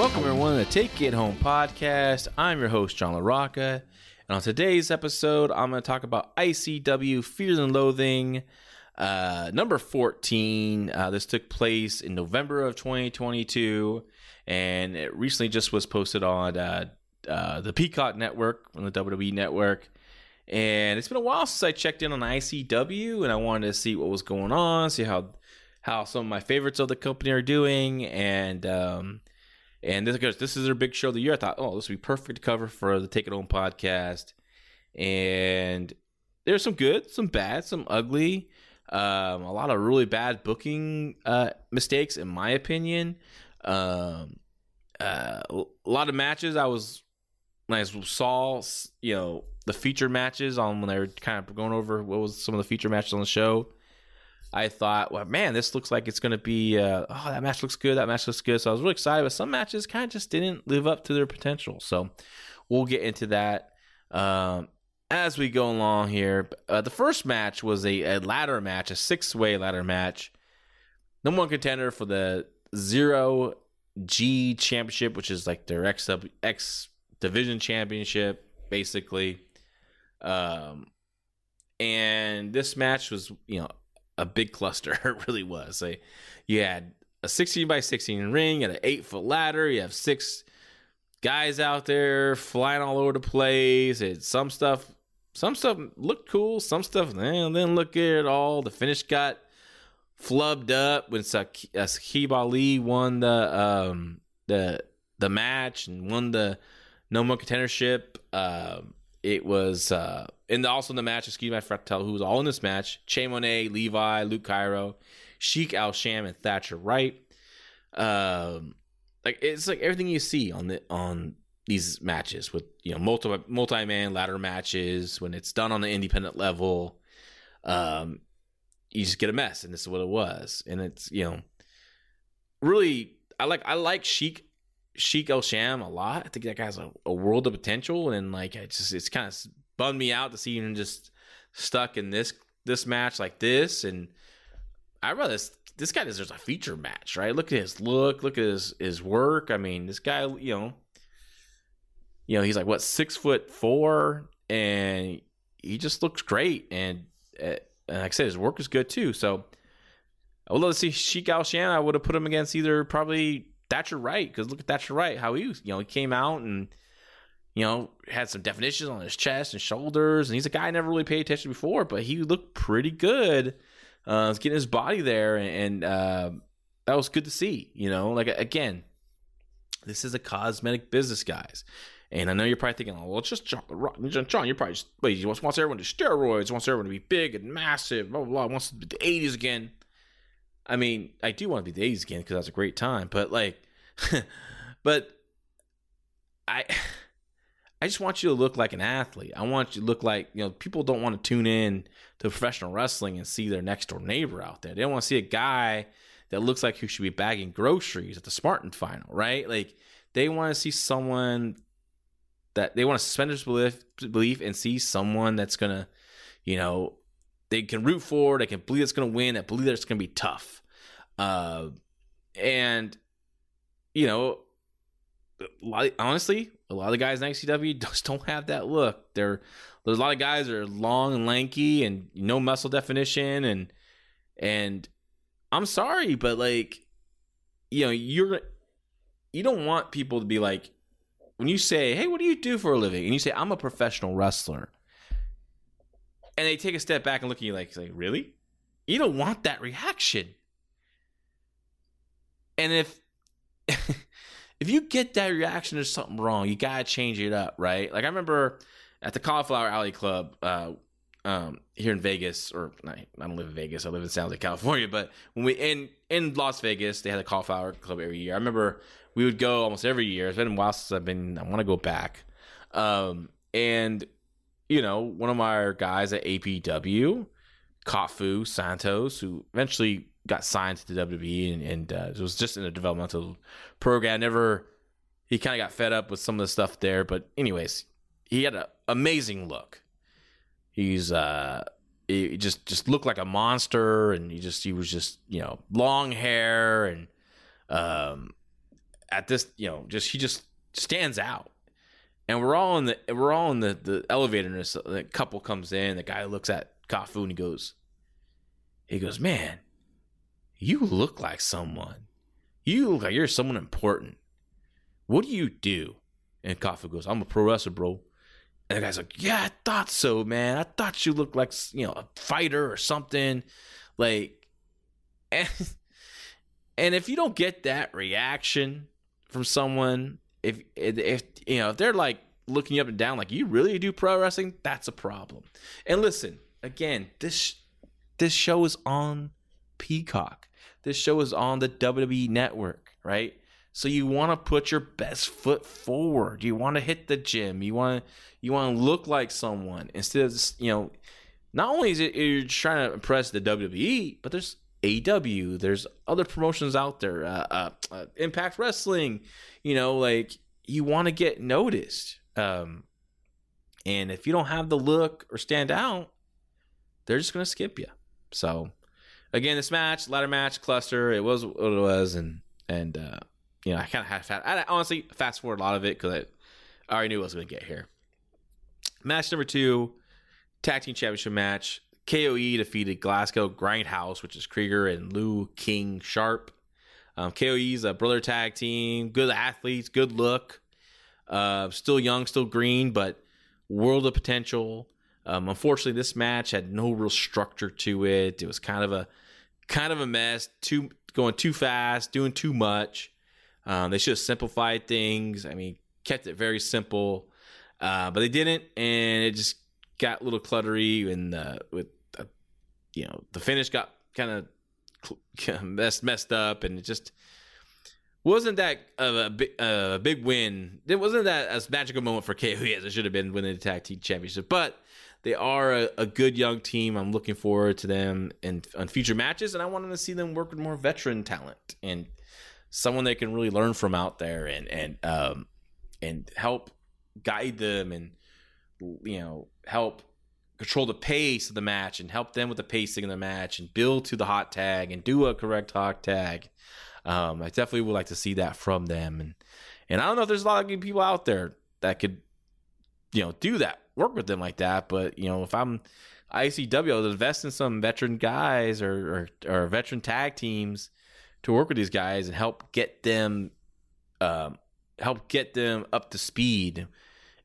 Welcome everyone to the Take It Home podcast. I'm your host John LaRocca, and on today's episode, I'm going to talk about ICW Fears and Loathing, uh, number 14. Uh, this took place in November of 2022, and it recently just was posted on uh, uh the Peacock Network on the WWE Network. And it's been a while since I checked in on ICW, and I wanted to see what was going on, see how how some of my favorites of the company are doing, and um, and this goes, this is their big show of the year. I thought, oh, this would be perfect to cover for the Take It Home podcast. And there's some good, some bad, some ugly, um, a lot of really bad booking uh, mistakes, in my opinion. Um, uh, a lot of matches I was when I saw, you know, the feature matches on when they were kind of going over what was some of the feature matches on the show. I thought, well, man, this looks like it's going to be, uh, oh, that match looks good. That match looks good. So I was really excited, but some matches kind of just didn't live up to their potential. So we'll get into that um, as we go along here. Uh, the first match was a, a ladder match, a six way ladder match. Number one contender for the Zero G Championship, which is like their X, X Division Championship, basically. Um, and this match was, you know, a big cluster. It really was. Like, you had a 16 by 16 ring and an eight foot ladder. You have six guys out there flying all over the place. It some stuff, some stuff looked cool. Some stuff man, didn't look good at all. The finish got flubbed up when Saqib Ali won the um, the the match and won the no more contendership. Um, it was uh, and also in the match, excuse me, I forgot to tell who was all in this match: Che Monet, Levi, Luke Cairo, Sheik Al Sham, and Thatcher Wright. Um, like it's like everything you see on the on these matches with you know multi multi man ladder matches when it's done on the independent level. Um, you just get a mess, and this is what it was, and it's you know really I like I like Sheik Sheik El Sham a lot. I think that guy's a, a world of potential, and like it's just it's kind of bummed me out to see him just stuck in this this match like this. And I rather this guy deserves a feature match, right? Look at his look, look at his his work. I mean, this guy, you know, you know, he's like what six foot four, and he just looks great. And, uh, and like I said, his work is good too. So I would love to see Sheik Al Sham. I would have put him against either probably Thatcher Wright because look at Thatcher Wright how he you know he came out and you know had some definitions on his chest and shoulders and he's a guy I never really paid attention before but he looked pretty good. Uh getting his body there and, and uh, that was good to see you know? Like again this is a cosmetic business guys. And I know you're probably thinking, oh, well, it's just John, John. You're probably just, wait, he wants, wants everyone to steroids, wants everyone to be big and massive, blah, blah, blah, wants to be the 80s again. I mean, I do want to be the 80s again because that's a great time, but like, but I, I just want you to look like an athlete. I want you to look like, you know, people don't want to tune in to professional wrestling and see their next door neighbor out there. They don't want to see a guy that looks like who should be bagging groceries at the Spartan final, right? Like, they want to see someone that they want to suspend their belief, belief and see someone that's going to, you know, they can root for, they can believe it's going to win, that believe that it's going to be tough. Uh, and you know, honestly, a lot of the guys in ICW just don't have that look. They're there's a lot of guys that are long and lanky and no muscle definition and and I'm sorry, but like, you know, you're you don't want people to be like when you say, "Hey, what do you do for a living?" and you say, "I'm a professional wrestler," and they take a step back and look at you like, like really? You don't want that reaction. And if if you get that reaction, there's something wrong. You gotta change it up, right? Like I remember at the Cauliflower Alley Club, uh, um, here in Vegas, or I don't live in Vegas. I live in San Jose, California. But when we in in Las Vegas, they had a cauliflower club every year. I remember we would go almost every year. It's been a while since I've been. I want to go back. Um, and you know, one of my guys at APW, Kafu Santos, who eventually got signed to the WWE and, and uh, was just in a developmental program. Never, he kind of got fed up with some of the stuff there. But anyways, he had an amazing look. He's uh, he just just looked like a monster, and he just he was just you know long hair and um, at this you know just he just stands out. And we're all in the we're all in the the elevator, and this the couple comes in. The guy looks at Kafu and he goes, he goes, man, you look like someone. You look like you're someone important. What do you do? And Kafu goes, I'm a pro wrestler, bro. And the guy's like, Yeah, I thought so, man. I thought you looked like you know a fighter or something. Like, and and if you don't get that reaction from someone, if if you know if they're like looking you up and down, like you really do pro wrestling, that's a problem. And listen, again, this this show is on Peacock. This show is on the WWE network, right? So you want to put your best foot forward. You want to hit the gym. You want you want to look like someone instead of you know. Not only is it you're trying to impress the WWE, but there's AEW. There's other promotions out there. Uh, uh, uh, Impact Wrestling. You know, like you want to get noticed. Um, and if you don't have the look or stand out, they're just gonna skip you. So again, this match, ladder match, cluster, it was what it was, and and uh, you know, I kind of had fast. I honestly fast forward a lot of it because I already knew I was going to get here. Match number two, tag team championship match. KOE defeated Glasgow Grindhouse, which is Krieger and Lou King Sharp. Um, KOE's a brother tag team, good athletes, good look, uh, still young, still green, but world of potential. Um, unfortunately, this match had no real structure to it. It was kind of a kind of a mess. Too going too fast, doing too much. Um, they should have simplified things. I mean, kept it very simple, uh, but they didn't, and it just got a little cluttery. And uh, with uh, you know, the finish got kind of messed messed up, and it just wasn't that a, big, big win. It wasn't that as magical moment for KOE as it should have been winning the tag team championship, but. They are a, a, good young team. I'm looking forward to them in on future matches, and I want to see them work with more veteran talent and someone they can really learn from out there and and um and help guide them and you know help control the pace of the match and help them with the pacing of the match and build to the hot tag and do a correct hot tag. Um, I definitely would like to see that from them and and I don't know if there's a lot of people out there that could you know do that work with them like that but you know if I'm ICW I'll invest in some veteran guys or, or, or veteran tag teams to work with these guys and help get them um, help get them up to speed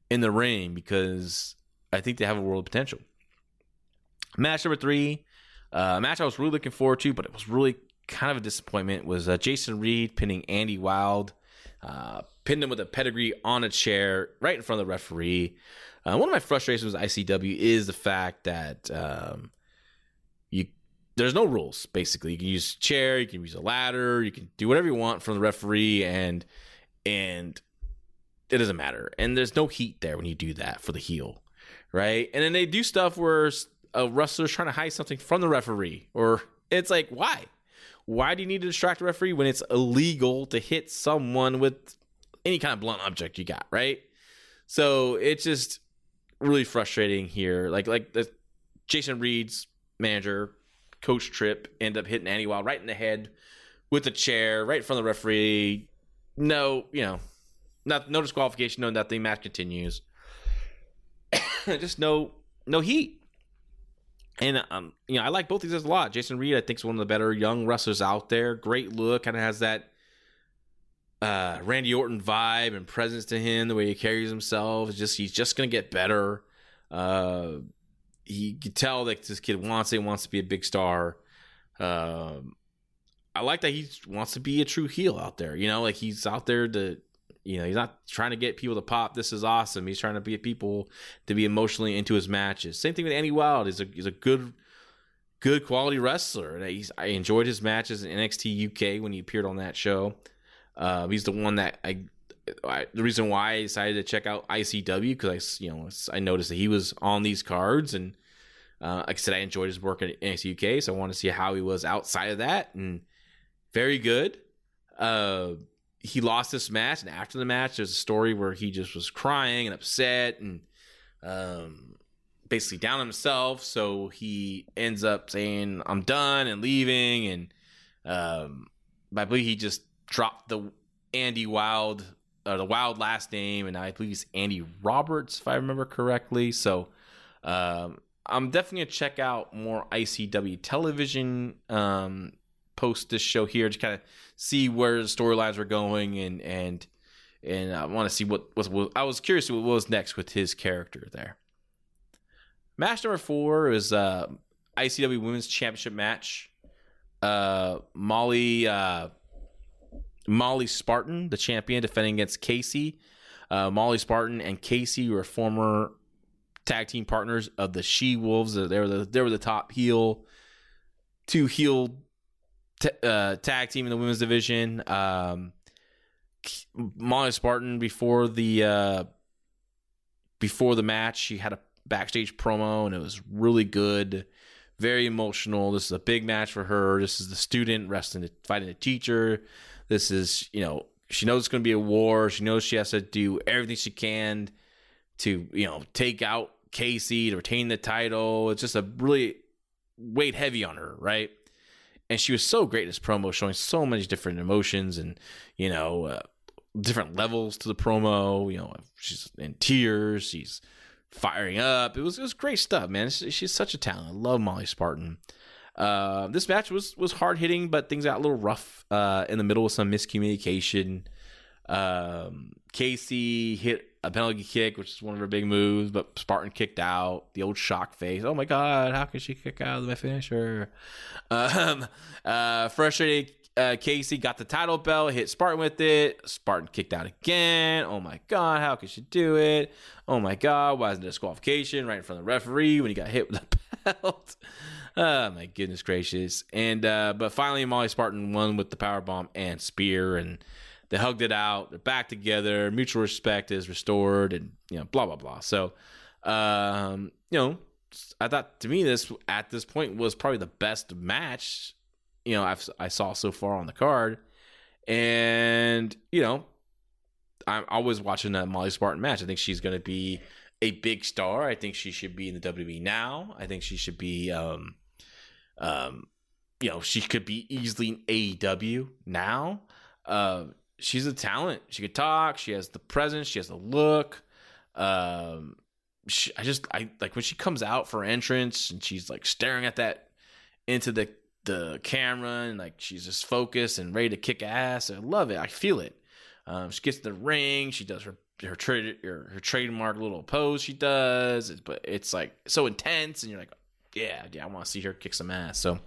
in the ring because I think they have a world of potential. Match number three, uh, match I was really looking forward to, but it was really kind of a disappointment. Was uh, Jason Reed pinning Andy Wild, uh, pinned him with a pedigree on a chair right in front of the referee. Uh, one of my frustrations with ICW is the fact that um, you there's no rules basically. You can use a chair, you can use a ladder, you can do whatever you want from the referee, and and it doesn't matter. And there's no heat there when you do that for the heel, right? And then they do stuff where a wrestler's trying to hide something from the referee, or it's like why? Why do you need to distract the referee when it's illegal to hit someone with any kind of blunt object you got, right? So it's just really frustrating here. Like like the Jason Reed's manager coach trip, end up hitting Andy Wild right in the head with the chair, right in front of the referee. No, you know, not no disqualification, no nothing. Match continues. Just no no heat. And um, you know, I like both these guys a lot. Jason Reed, I think, is one of the better young wrestlers out there. Great look, kind of has that uh, Randy Orton vibe and presence to him. The way he carries himself, it's just he's just gonna get better. Uh, he could tell that this kid wants it, wants to be a big star. Um, I like that he wants to be a true heel out there. You know, like he's out there to You know, he's not trying to get people to pop. This is awesome. He's trying to get people to be emotionally into his matches. Same thing with Andy Wild. He's a he's a good good quality wrestler. He's, I enjoyed his matches in NXT UK when he appeared on that show. Uh, he's the one that I, I, the reason why I decided to check out ICW because I you know I noticed that he was on these cards and uh, like I said I enjoyed his work at NXT UK so I wanted to see how he was outside of that and very good. Uh, he lost this match and after the match there's a story where he just was crying and upset and um, basically down himself so he ends up saying I'm done and leaving and um, I believe he just dropped the Andy Wild, uh, the Wild last name, and I believe it's Andy Roberts, if I remember correctly. So um, I'm definitely gonna check out more ICW television um, post this show here to kind of see where the storylines were going and and and I want to see what was. I was curious what was next with his character there. Match number four is uh, ICW Women's Championship match. Uh, Molly uh, Molly Spartan, the champion, defending against Casey. Uh, Molly Spartan and Casey were former tag team partners of the She Wolves. They were the they were the top heel, two heel t- uh, tag team in the women's division. Um, Molly Spartan before the uh, before the match, she had a backstage promo and it was really good, very emotional. This is a big match for her. This is the student wrestling, fighting the teacher. This is, you know, she knows it's going to be a war. She knows she has to do everything she can to, you know, take out Casey to retain the title. It's just a really weight heavy on her, right? And she was so great in this promo, showing so many different emotions and, you know, uh, different levels to the promo. You know, she's in tears. She's firing up. It was it was great stuff, man. She's such a talent. I love Molly Spartan. Uh, this match was was hard hitting, but things got a little rough uh, in the middle with some miscommunication. Um, Casey hit a penalty kick, which is one of her big moves, but Spartan kicked out. The old shock face. Oh my god, how can she kick out of my finisher? Um, uh, frustrated uh, Casey got the title belt, hit Spartan with it. Spartan kicked out again. Oh my god, how could she do it? Oh my god, why isn't there disqualification right in front of the referee when he got hit with the belt? Oh my goodness gracious! And uh, but finally, Molly Spartan won with the power bomb and spear, and they hugged it out. They're back together. Mutual respect is restored, and you know, blah blah blah. So, um, you know, I thought to me this at this point was probably the best match you know I've, I saw so far on the card, and you know, I'm always watching that Molly Spartan match. I think she's going to be a big star. I think she should be in the WWE now. I think she should be um, um, you know, she could be easily in AEW now. Uh, she's a talent. She could talk. She has the presence. She has the look. Um, she, I just I like when she comes out for entrance and she's like staring at that into the the camera and like she's just focused and ready to kick ass. I love it. I feel it. Um, she gets the ring. She does her her trade her, her trademark little pose she does, but it's like so intense, and you're like, yeah, yeah, I want to see her kick some ass. So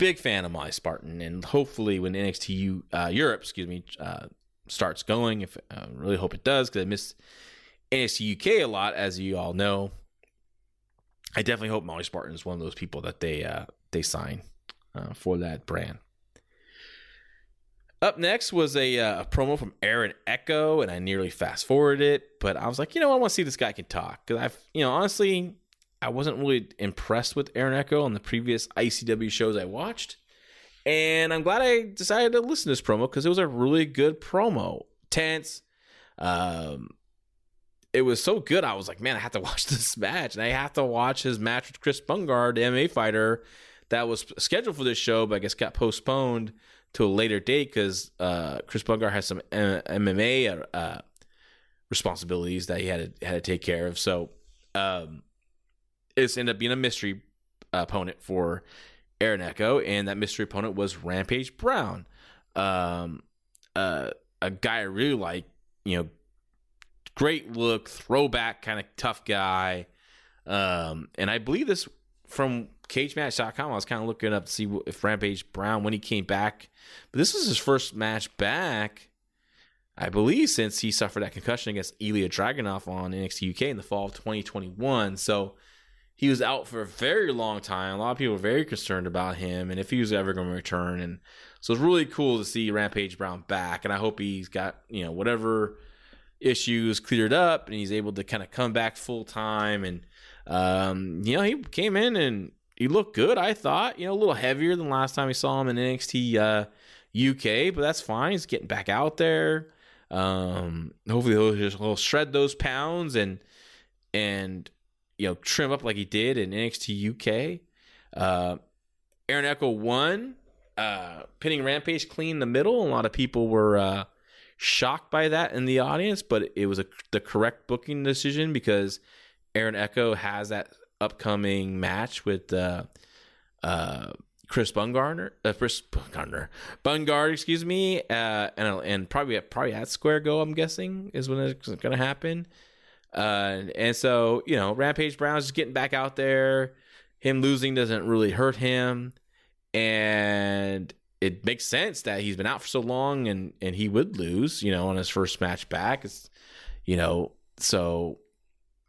big fan of Molly Spartan, and hopefully when NXT uh, Europe, excuse me, uh, starts going, if I uh, really hope it does, because I miss NXT UK a lot, as you all know. I definitely hope Molly Spartan is one of those people that they uh, they sign uh, for that brand. Up next was a, uh, a, promo from Aaron Echo, and I nearly fast forwarded it, but I was like, you know, I want to see this guy can talk because I've, you know, honestly, I wasn't really impressed with Aaron Echo on the previous ICW shows I watched, and I'm glad I decided to listen to this promo because it was a really good promo, tense. Um, it was so good. I was like, man, I have to watch this match, and I have to watch his match with Chris Bungard, the MMA fighter that was scheduled for this show, but I guess got postponed to a later date because uh, Chris Bungard has some MMA uh, responsibilities that he had to, had to take care of. So um, it's ended up being a mystery opponent for Aaron Echo, and that mystery opponent was Rampage Brown, um, uh, a guy I really like. You know, great look, throwback kind of tough guy. Um, and I believe this from cagematch.com. I was kind of looking up to see if Rampage Brown, when he came back, but this is his first match back I believe since he suffered that concussion against Ilya Dragunov on NXT UK in the fall of 2021. So he was out for a very long time. A lot of people were very concerned about him and if he was ever going to return. And so it's really cool to see Rampage Brown back. And I hope he's got, you know, whatever issues cleared up and he's able to kind of come back full time. And, um, you know, he came in and he looked good, I thought, you know, a little heavier than last time we saw him in NXT uh, UK, but that's fine. He's getting back out there. Um, hopefully he'll just he'll shred those pounds and and you know trim up like he did in NXT UK. Uh, Aaron Echo won, uh, pinning Rampage clean in the middle. A lot of people were uh, shocked by that in the audience, but it was a, the correct booking decision because Aaron Echo has that upcoming match with uh, uh, Chris Bungardner, uh, Chris Bungardner, Bungard, excuse me, uh, and and probably probably at Square Go, I'm guessing is when it's going to happen. Uh, and so you know, Rampage Brown's just getting back out there. Him losing doesn't really hurt him, and it makes sense that he's been out for so long, and and he would lose, you know, on his first match back. It's you know, so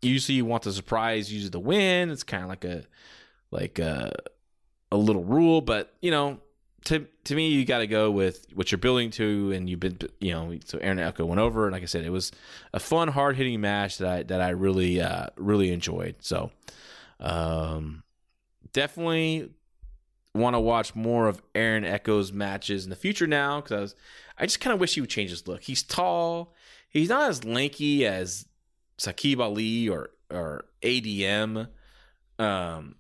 usually you want the surprise, usually the win. It's kind of like a like a a little rule, but you know, to to me, you got to go with what you're building to, and you've been, you know, so Aaron Echo went over, and like I said, it was a fun, hard hitting match that I that I really uh, really enjoyed. So, um, definitely want to watch more of Aaron Echo's matches in the future now because I was, I just kind of wish he would change his look. He's tall, he's not as lanky as Saqib Ali or or ADM. Um,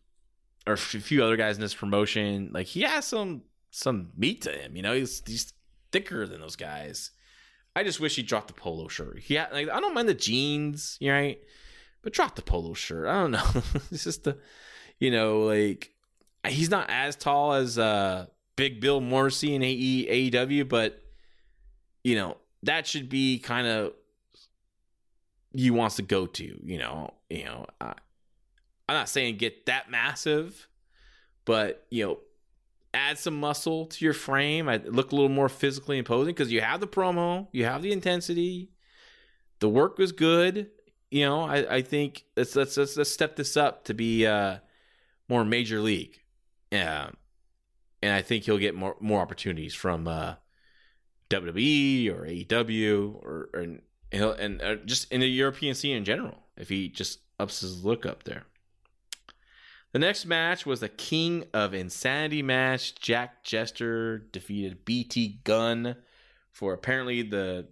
or a few other guys in this promotion. Like he has some some meat to him. You know, he's he's thicker than those guys. I just wish he dropped the polo shirt. Yeah, like I don't mind the jeans, right? But drop the polo shirt. I don't know. it's just the, you know, like he's not as tall as uh Big Bill Morrissey in AE, AEW, but you know that should be kind of you wants to go to. You know, you know. I, I'm not saying get that massive, but you know, add some muscle to your frame. I look a little more physically imposing because you have the promo, you have the intensity, the work was good. You know, I, I think let's, let's let's let's step this up to be uh, more major league. Yeah, and I think he'll get more more opportunities from uh, WWE or AEW or, or and and uh, just in the European scene in general. If he just ups his look up there. The next match was the King of Insanity match. Jack Jester defeated BT Gunn for apparently the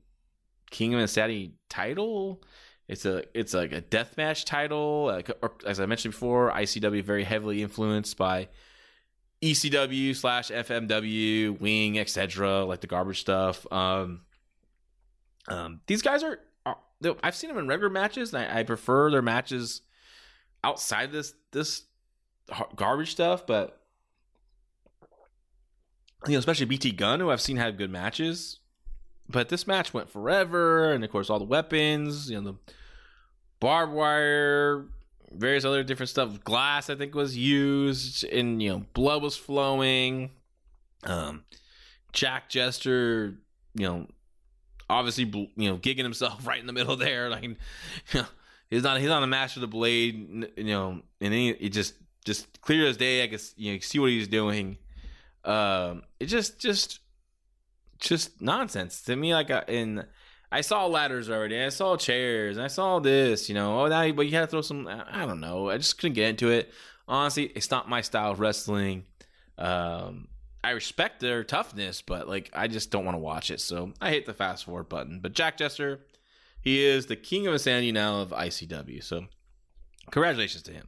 King of Insanity title. It's a it's like a death match title. As I mentioned before, ICW very heavily influenced by ECW slash FMW, Wing, etc. Like the garbage stuff. Um, um, these guys are, are I've seen them in regular matches, and I, I prefer their matches outside this this garbage stuff, but you know, especially BT Gunn, who I've seen have good matches. But this match went forever, and of course, all the weapons, you know, the barbed wire, various other different stuff. Glass, I think, was used, and you know, blood was flowing. Um, Jack Jester, you know, obviously, you know, gigging himself right in the middle there, like, you know, he's not he's not a master of the blade, you know, and he, it just just clear as day. I guess you know see what he's doing. Um, it just just just nonsense to me. Like in I saw ladders already. I saw chairs. I saw this. You know, oh now but you had to throw some. I don't know. I just couldn't get into it. Honestly, it's not my style of wrestling. Um, I respect their toughness, but like I just don't want to watch it. So I hit the fast forward button. But Jack Jester, he is the king of insanity now of ICW. So congratulations to him.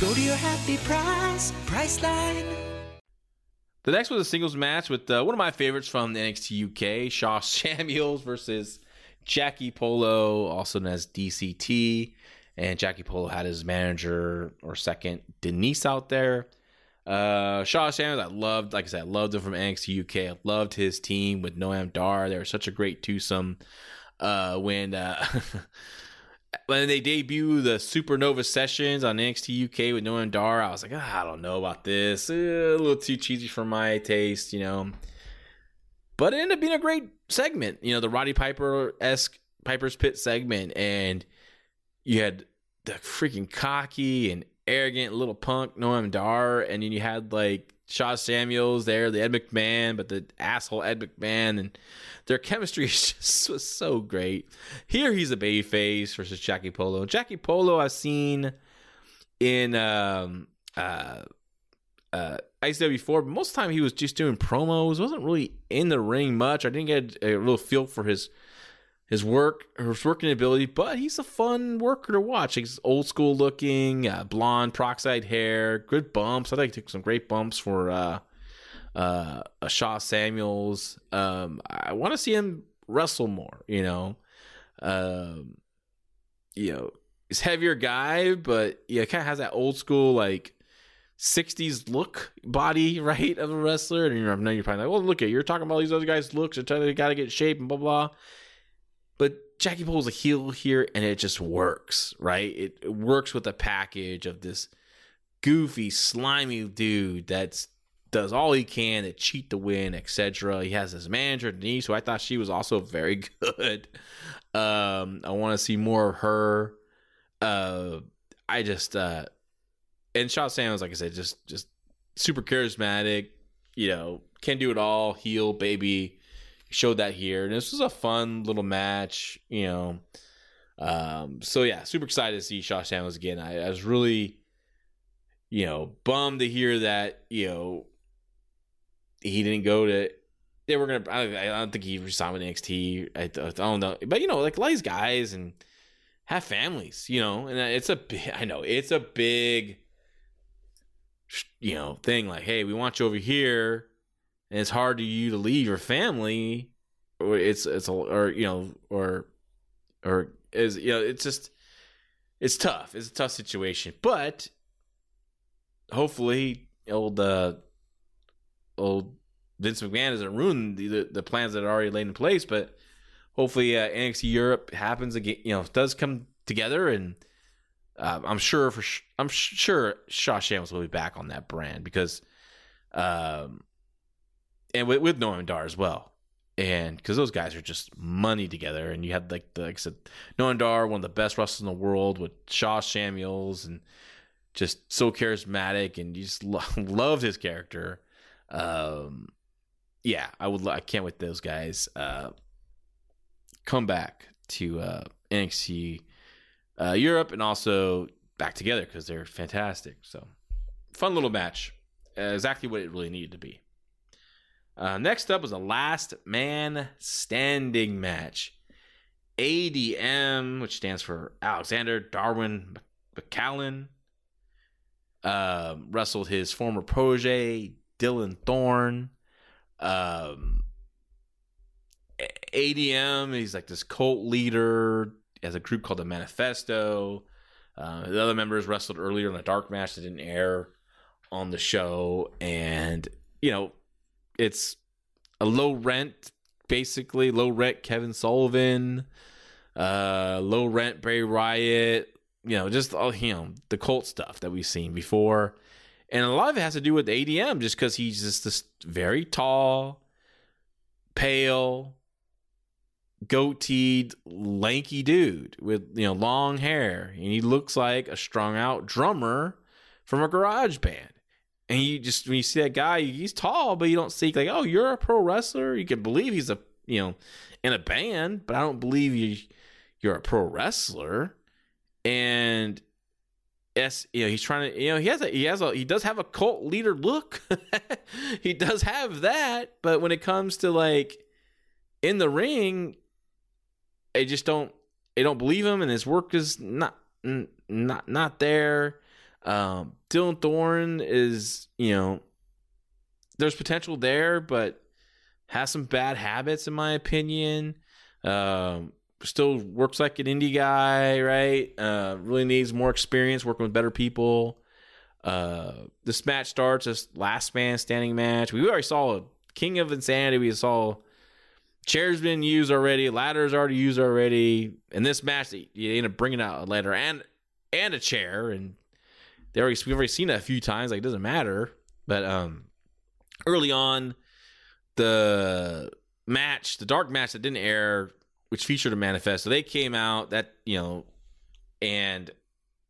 Go to your happy price, Priceline. The next was a singles match with uh, one of my favorites from NXT UK, Shaw Samuels versus Jackie Polo, also known as DCT. And Jackie Polo had his manager or second, Denise, out there. Uh, Sha Samuels, I loved, like I said, I loved him from NXT UK. I loved his team with Noam Dar. They were such a great twosome. Uh, when uh, when they debut the Supernova sessions on NXT UK with Noam Dar, I was like, ah, I don't know about this. Eh, a little too cheesy for my taste, you know. But it ended up being a great segment, you know, the Roddy Piper esque Piper's Pit segment, and you had the freaking cocky and arrogant little punk Noam Dar, and then you had like Sha Samuels there, the Ed McMahon, but the asshole Ed McMahon, and their chemistry is just was so great. Here he's a babyface versus Jackie Polo. Jackie Polo I've seen in um uh uh ICW before, but most of the time he was just doing promos, wasn't really in the ring much. I didn't get a real feel for his his work, his working ability, but he's a fun worker to watch. He's old school looking, uh, blonde, peroxide hair, good bumps. I think he took some great bumps for uh, uh, a Sha Samuels. Um, I want to see him wrestle more. You know, um, you know, he's heavier guy, but yeah, kind of has that old school like. 60s look body right of a wrestler and you're, I know you're probably like well look at you're talking about these other guys looks they're telling you got to get shape and blah blah Jackie Pole's a heel here, and it just works, right? It, it works with the package of this goofy, slimy dude that's does all he can to cheat the win, etc. He has his manager Denise, who I thought she was also very good. Um, I want to see more of her. Uh, I just uh, and Sha Samuels, like I said, just just super charismatic. You know, can do it all. Heel baby showed that here. And this was a fun little match, you know. Um, so yeah, super excited to see Sha Samuels again. I, I, was really, you know, bummed to hear that, you know, he didn't go to. They were gonna. I, I don't think he resigned with NXT. I, I, don't know, but you know, like a lot of these guys and have families, you know, and it's a. I know it's a big, you know, thing. Like, hey, we want you over here and it's hard to you to leave your family or it's it's a, or you know or or is you know it's just it's tough. It's a tough situation. But hopefully old uh old Vince McMahon doesn't ruin the, the plans that are already laid in place but hopefully uh, NXT Europe happens again you know does come together and uh, I'm sure for sh- I'm sure Shaw Shams will be back on that brand because um and with, with Noam Dar as well. And because those guys are just money together, and you had like the like I said, Noam Dar, one of the best wrestlers in the world, with Sha Samuels, and just so charismatic, and you just lo- loved his character. Um, yeah, I would. I can't wait those guys uh, come back to uh, NXT uh, Europe and also back together because they're fantastic. So, fun little match, uh, exactly what it really needed to be. Uh, next up was a last man standing match. ADM, which stands for Alexander Darwin McCallum, uh, wrestled his former protege, Dylan Thorne. Um, ADM, he's like this cult leader, has a group called the Manifesto. Uh, the other members wrestled earlier in the dark match that didn't air on the show. And, you know, it's a low rent, basically. Low rent Kevin Sullivan, uh, low rent Bray Wyatt. you know, just all you know the cult stuff that we've seen before, and a lot of it has to do with ADM, just because he's just this very tall, pale, goateed, lanky dude with you know long hair, and he looks like a strung out drummer from a garage band and you just when you see that guy, he's tall, but you don't see like, oh, you're a pro wrestler. You can believe he's a you know in a band, but I don't believe you you're a pro wrestler. And yes, you know he's trying to you know he has a he has a he does have a cult leader look. he does have that, but when it comes to like in the ring, I just don't I don't believe him, and his work is not not not there. Um, Dylan Thorne is you know there's potential there, but has some bad habits in my opinion. Um, still works like an indie guy, right? Uh, really needs more experience working with better people. Uh, this match starts as last man standing match. We already saw a King of Insanity. We saw chairs been used already, ladders already used already. In this match, you end up bringing out a ladder and and a chair, and they already we've already seen that a few times. Like it doesn't matter, but um, early on, the match, the dark match that didn't air, which featured a manifesto, they came out that you know, and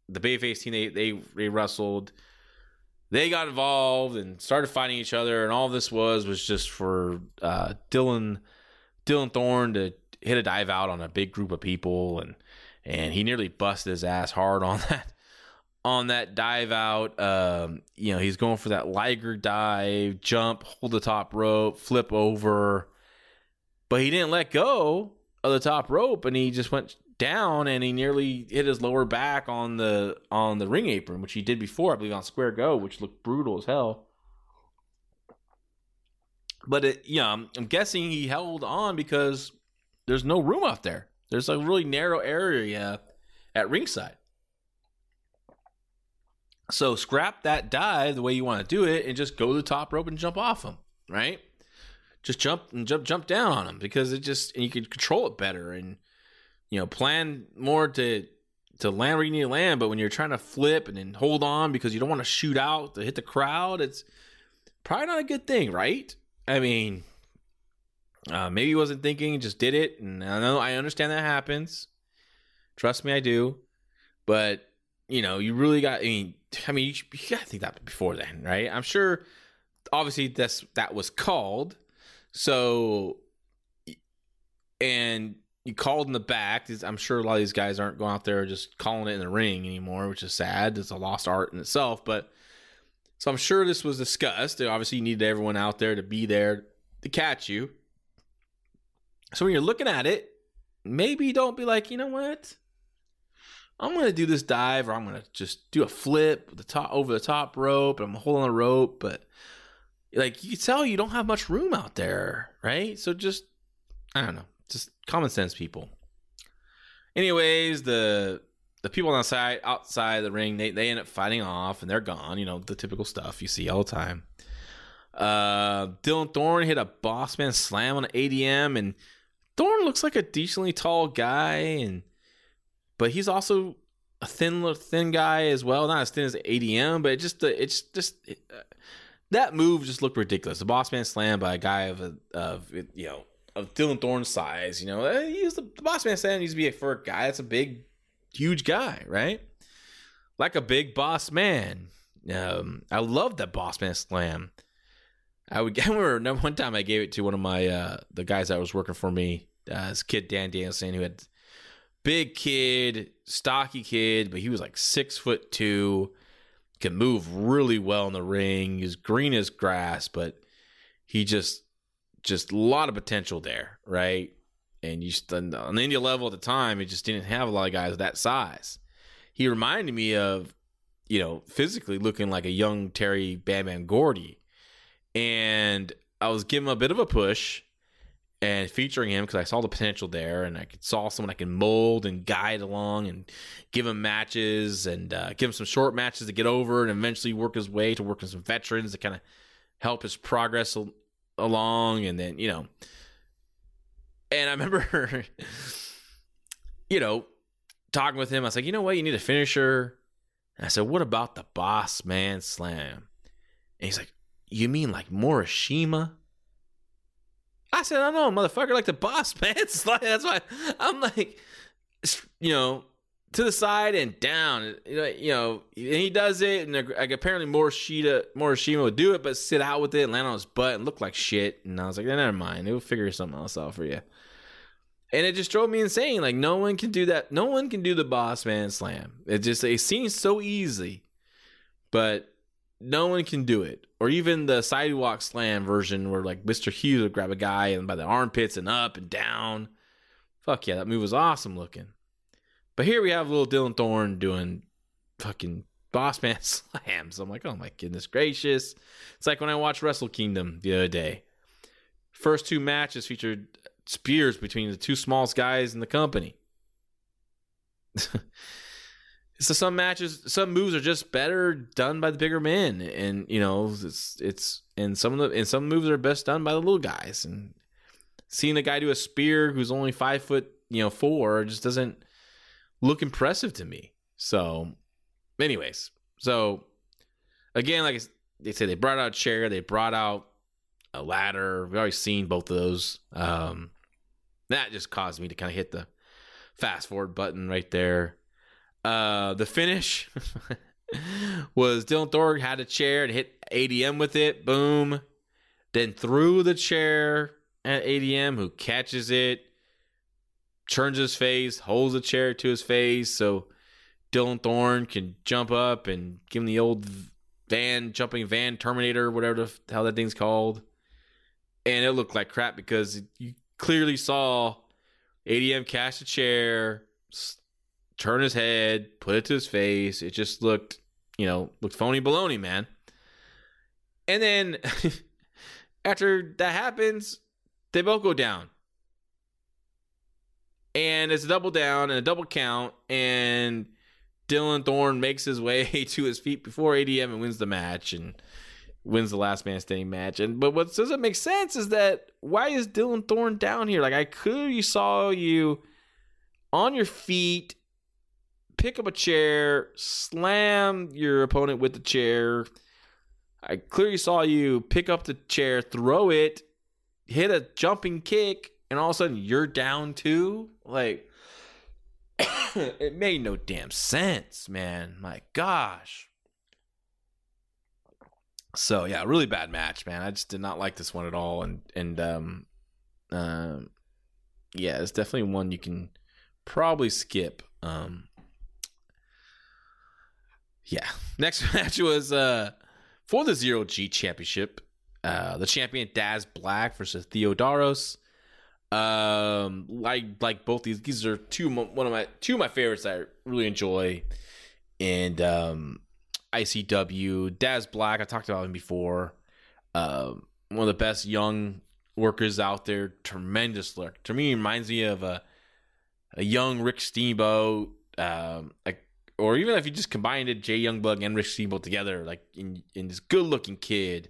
the babyface team they they they wrestled. They got involved and started fighting each other, and all this was was just for uh, Dylan Dylan Thorne to hit a dive out on a big group of people, and and he nearly busted his ass hard on that on that dive out. Um, you know, he's going for that Liger dive, jump, hold the top rope, flip over, but he didn't let go of the top rope, and he just went down, and he nearly hit his lower back on the on the ring apron, which he did before, I believe, on Square Go, which looked brutal as hell. But it, yeah, I'm, I'm guessing he held on because there's no room out there. There's a really narrow area at ringside. So scrap that dive the way you want to do it and just go to the top rope and jump off them, right? Just jump and jump jump down on them because it just and you can control it better and you know plan more to to land where you need to land. But when you're trying to flip and then hold on because you don't want to shoot out to hit the crowd, it's probably not a good thing, right? I mean, uh, maybe he wasn't thinking, just did it, and I know I understand that happens. Trust me, I do. But you know, you really got. I mean, I mean, you, you got to think that before then, right? I'm sure. Obviously, that's that was called. So, and you called in the back. I'm sure a lot of these guys aren't going out there just calling it in the ring anymore, which is sad. It's a lost art in itself. But so I'm sure this was discussed. Obviously, you needed everyone out there to be there to catch you. So when you're looking at it, maybe don't be like, you know what? I'm gonna do this dive, or I'm gonna just do a flip the top over the top rope. I'm holding the rope, but like you can tell, you don't have much room out there, right? So just I don't know, just common sense, people. Anyways, the the people outside outside the ring, they they end up fighting off, and they're gone. You know the typical stuff you see all the time. Uh, Dylan Thorne hit a bossman slam on an ADM, and Thorne looks like a decently tall guy, and but he's also a thin thin guy as well. Not as thin as ADM, but it just it's just it, uh, that move just looked ridiculous. The boss man slam by a guy of a, of you know of Dylan Thorne's size. You know, uh, he's the, the boss man slam needs to be for a guy that's a big, huge guy, right? Like a big boss man. Um, I love that boss man slam. I would I remember one time I gave it to one of my uh, the guys that was working for me, uh, this kid Dan Danielson, who had big kid, stocky kid, but he was like six foot two, can move really well in the ring. He's green as grass, but he just just a lot of potential there, right? And you on the India level at the time, it just didn't have a lot of guys that size. He reminded me of, you know, physically looking like a young Terry Bam Gordy. And I was giving him a bit of a push and featuring him because I saw the potential there, and I saw someone I can mold and guide along and give him matches and uh, give him some short matches to get over, and eventually work his way to working some veterans to kind of help his progress al- along, and then you know, and I remember, you know, talking with him. I was like, you know what, you need a finisher. And I said, what about the Boss Man Slam? And he's like, you mean like Morishima? I said, I know, motherfucker, like the boss, man. It's like, that's why I'm like, you know, to the side and down. You know, and he does it, and like apparently Morishita, Morishima would do it, but sit out with it and land on his butt and look like shit. And I was like, never mind, it will figure something else out for you. And it just drove me insane. Like no one can do that. No one can do the boss man slam. It just it seems so easy, but no one can do it. Or even the sidewalk slam version where like Mr. Hughes would grab a guy and by the armpits and up and down. Fuck yeah, that move was awesome looking. But here we have little Dylan Thorne doing fucking boss man slams. I'm like, oh my goodness gracious. It's like when I watched Wrestle Kingdom the other day. First two matches featured spears between the two smallest guys in the company. so some matches, some moves are just better done by the bigger men, and you know it's it's and some of the and some moves are best done by the little guys. And seeing a guy do a spear who's only five foot, you know, four just doesn't look impressive to me. So, anyways, so again, like they say, they brought out a chair, they brought out a ladder. We've already seen both of those. Um, that just caused me to kind of hit the fast forward button right there. Uh, the finish was Dylan Thorne had a chair and hit ADM with it. Boom. Then threw the chair at ADM, who catches it, turns his face, holds the chair to his face, so Dylan Thorne can jump up and give him the old van jumping van Terminator, whatever the hell that thing's called. And it looked like crap because you clearly saw ADM catch a chair, turn his head, put it to his face. It just looked, you know, looked phony baloney, man. And then after that happens, they both go down. And it's a double down and a double count, and Dylan Thorne makes his way to his feet before ADM and wins the match. And wins the last man standing match. And but what doesn't make sense is that why is Dylan Thorne down here? Like I clearly saw you on your feet, pick up a chair, slam your opponent with the chair. I clearly saw you pick up the chair, throw it, hit a jumping kick, and all of a sudden you're down too. Like it made no damn sense, man. My gosh. So yeah, really bad match, man. I just did not like this one at all, and and um, um, yeah, it's definitely one you can probably skip. Um, yeah, next match was uh for the zero G championship. Uh, the champion Daz Black versus Theodoros. Um, like like both these, these are two one of my two of my favorites that I really enjoy, and um, ICW. Daz Black, I talked about him before. Uh, one of the best young workers out there. Tremendous look. To me, reminds me of a a young Rick Steamboat. Um, like, or even if you just combined it, Jay Youngblood and Rick Steamboat together, like in in this good looking kid,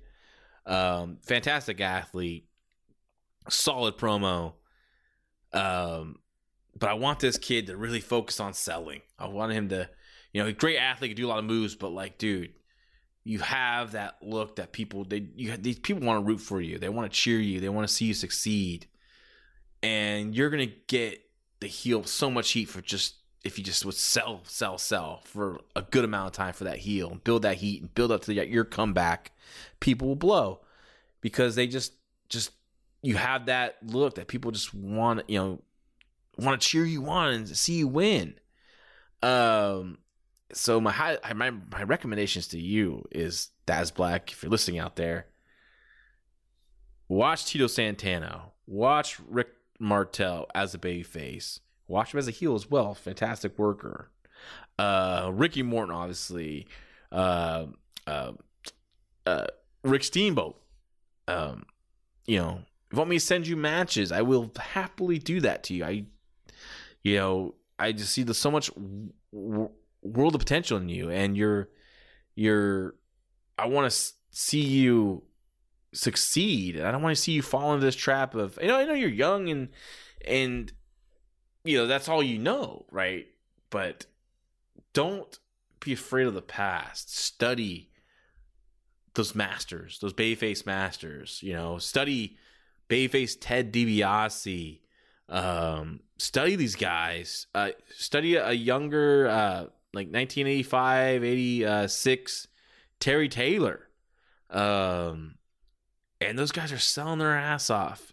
um, fantastic athlete, solid promo. Um, but I want this kid to really focus on selling. I want him to you know, a great athlete, do a lot of moves, but like, dude, you have that look that people they you these people want to root for you. They want to cheer you. They want to see you succeed, and you're gonna get the heel so much heat for just if you just would sell, sell, sell for a good amount of time for that heel and build that heat and build up to your comeback, people will blow because they just just you have that look that people just want you know want to cheer you on and see you win. Um, so my high, my my recommendations to you is Daz Black. If you're listening out there, watch Tito Santana, watch Rick Martel as a baby face, watch him as a heel as well. Fantastic worker. Uh, Ricky Morton, obviously. Uh, uh, uh, Rick Steamboat. Um, you know, if you want me to send you matches, I will happily do that to you. I, you know, I just see the so much. W- world of potential in you and you're you're I want to see you succeed. I don't want to see you fall into this trap of you know I know you're young and and you know that's all you know, right? But don't be afraid of the past. Study those masters, those babyface masters, you know, study babyface Ted DiBiase, um, study these guys. Uh, study a younger, uh, like 1985, 86 Terry Taylor. Um, and those guys are selling their ass off,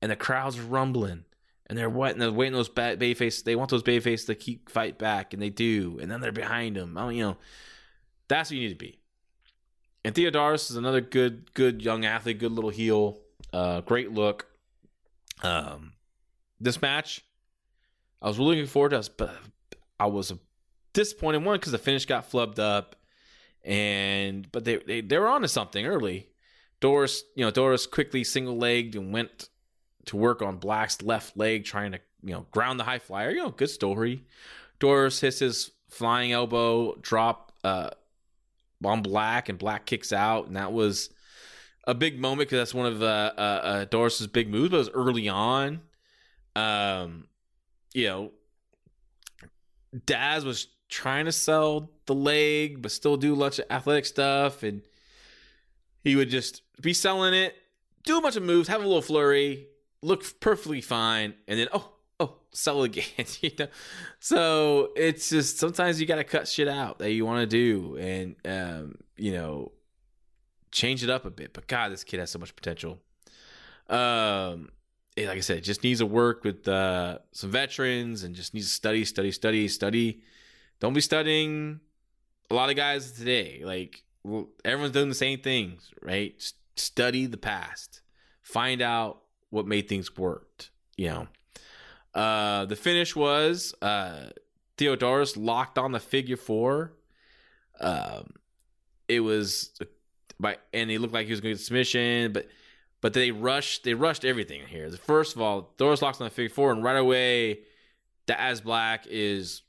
and the crowd's rumbling, and they're waiting, they're waiting those ba- face. They want those face to keep fight back, and they do, and then they're behind them. I you know, that's what you need to be. And Theodoros is another good, good young athlete, good little heel, uh, great look. Um, this match, I was really looking forward to, this, but I was disappointed. One because the finish got flubbed up, and but they they, they were onto something early. Doris, you know, Doris quickly single legged and went to work on Black's left leg, trying to you know ground the high flyer. You know, good story. Doris hits his flying elbow drop uh, on Black, and Black kicks out, and that was a big moment because that's one of uh, uh, uh, Doris's big moves. But it was early on. Um, you know, Daz was trying to sell the leg, but still do lots of athletic stuff, and he would just be selling it, do a bunch of moves, have a little flurry, look perfectly fine, and then oh oh sell again. you know, so it's just sometimes you got to cut shit out that you want to do, and um, you know, change it up a bit. But God, this kid has so much potential. Um, like I said, just needs to work with uh, some veterans and just needs to study, study, study, study. Don't be studying a lot of guys today. Like everyone's doing the same things, right? Just study the past, find out what made things work. You know, uh, the finish was uh, Theodoros locked on the figure four. Um, it was by and he looked like he was going to get submission, but but they rushed they rushed everything here. First of all, Doris locks on the figure four, and right away, Daz Black is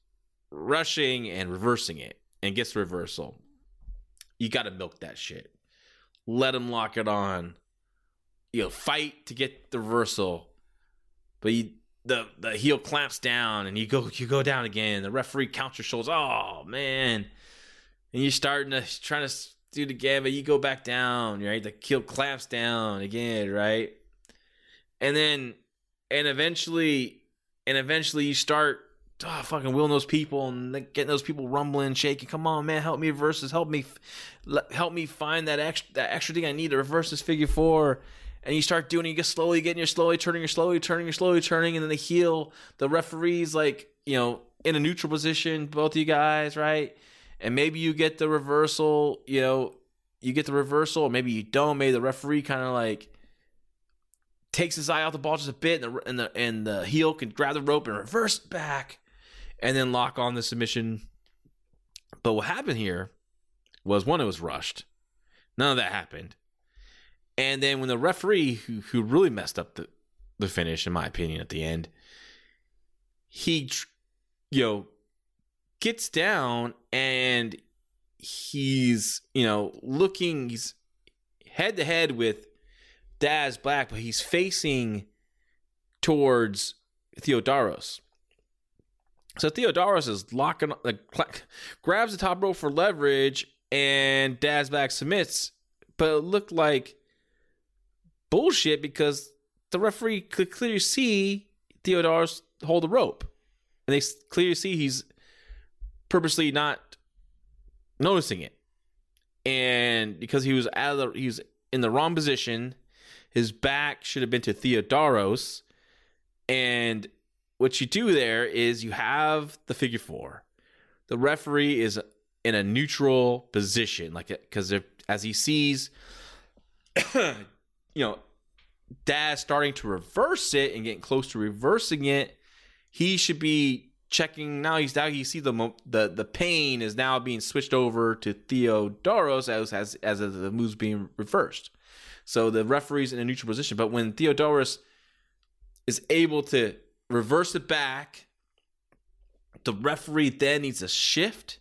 rushing and reversing it and gets the reversal. You got to milk that shit. Let him lock it on. You know, fight to get the reversal, but you, the the heel clamps down and you go you go down again. The referee counts your shoulders. Oh man, and you're starting to trying to do it again, but you go back down, right? The heel clamps down again, right? And then, and eventually, and eventually you start oh, fucking wheeling those people and getting those people rumbling, shaking. Come on, man, help me reverse this. Help me, help me find that extra that extra thing I need to reverse this figure four. And you start doing it, you get slowly getting, you're slowly turning, you're slowly turning, you're slowly turning, and then the heel, the referee's like, you know, in a neutral position, both of you guys, right? and maybe you get the reversal, you know, you get the reversal, or maybe you don't. Maybe the referee kind of like takes his eye off the ball just a bit, and the and the and the heel can grab the rope and reverse back, and then lock on the submission. But what happened here was one, it was rushed. None of that happened. And then when the referee, who who really messed up the the finish, in my opinion, at the end, he, you know, gets down and he's, you know, looking, he's head to head with Daz Black, but he's facing towards Theodoros. So Theodoros is locking, like, grabs the top rope for leverage, and Daz Black submits, but it looked like bullshit because the referee could clearly see Theodoros hold the rope, and they clearly see he's purposely not noticing it. And because he was out of the, he was in the wrong position, his back should have been to Theodoros. And what you do there is you have the figure four. The referee is in a neutral position, like because as he sees, you know, Daz starting to reverse it and getting close to reversing it, he should be checking now he's now you see the the the pain is now being switched over to Theodoros as as as the move's being reversed. So the referee's in a neutral position, but when Theodoros is able to reverse it back, the referee then needs to shift,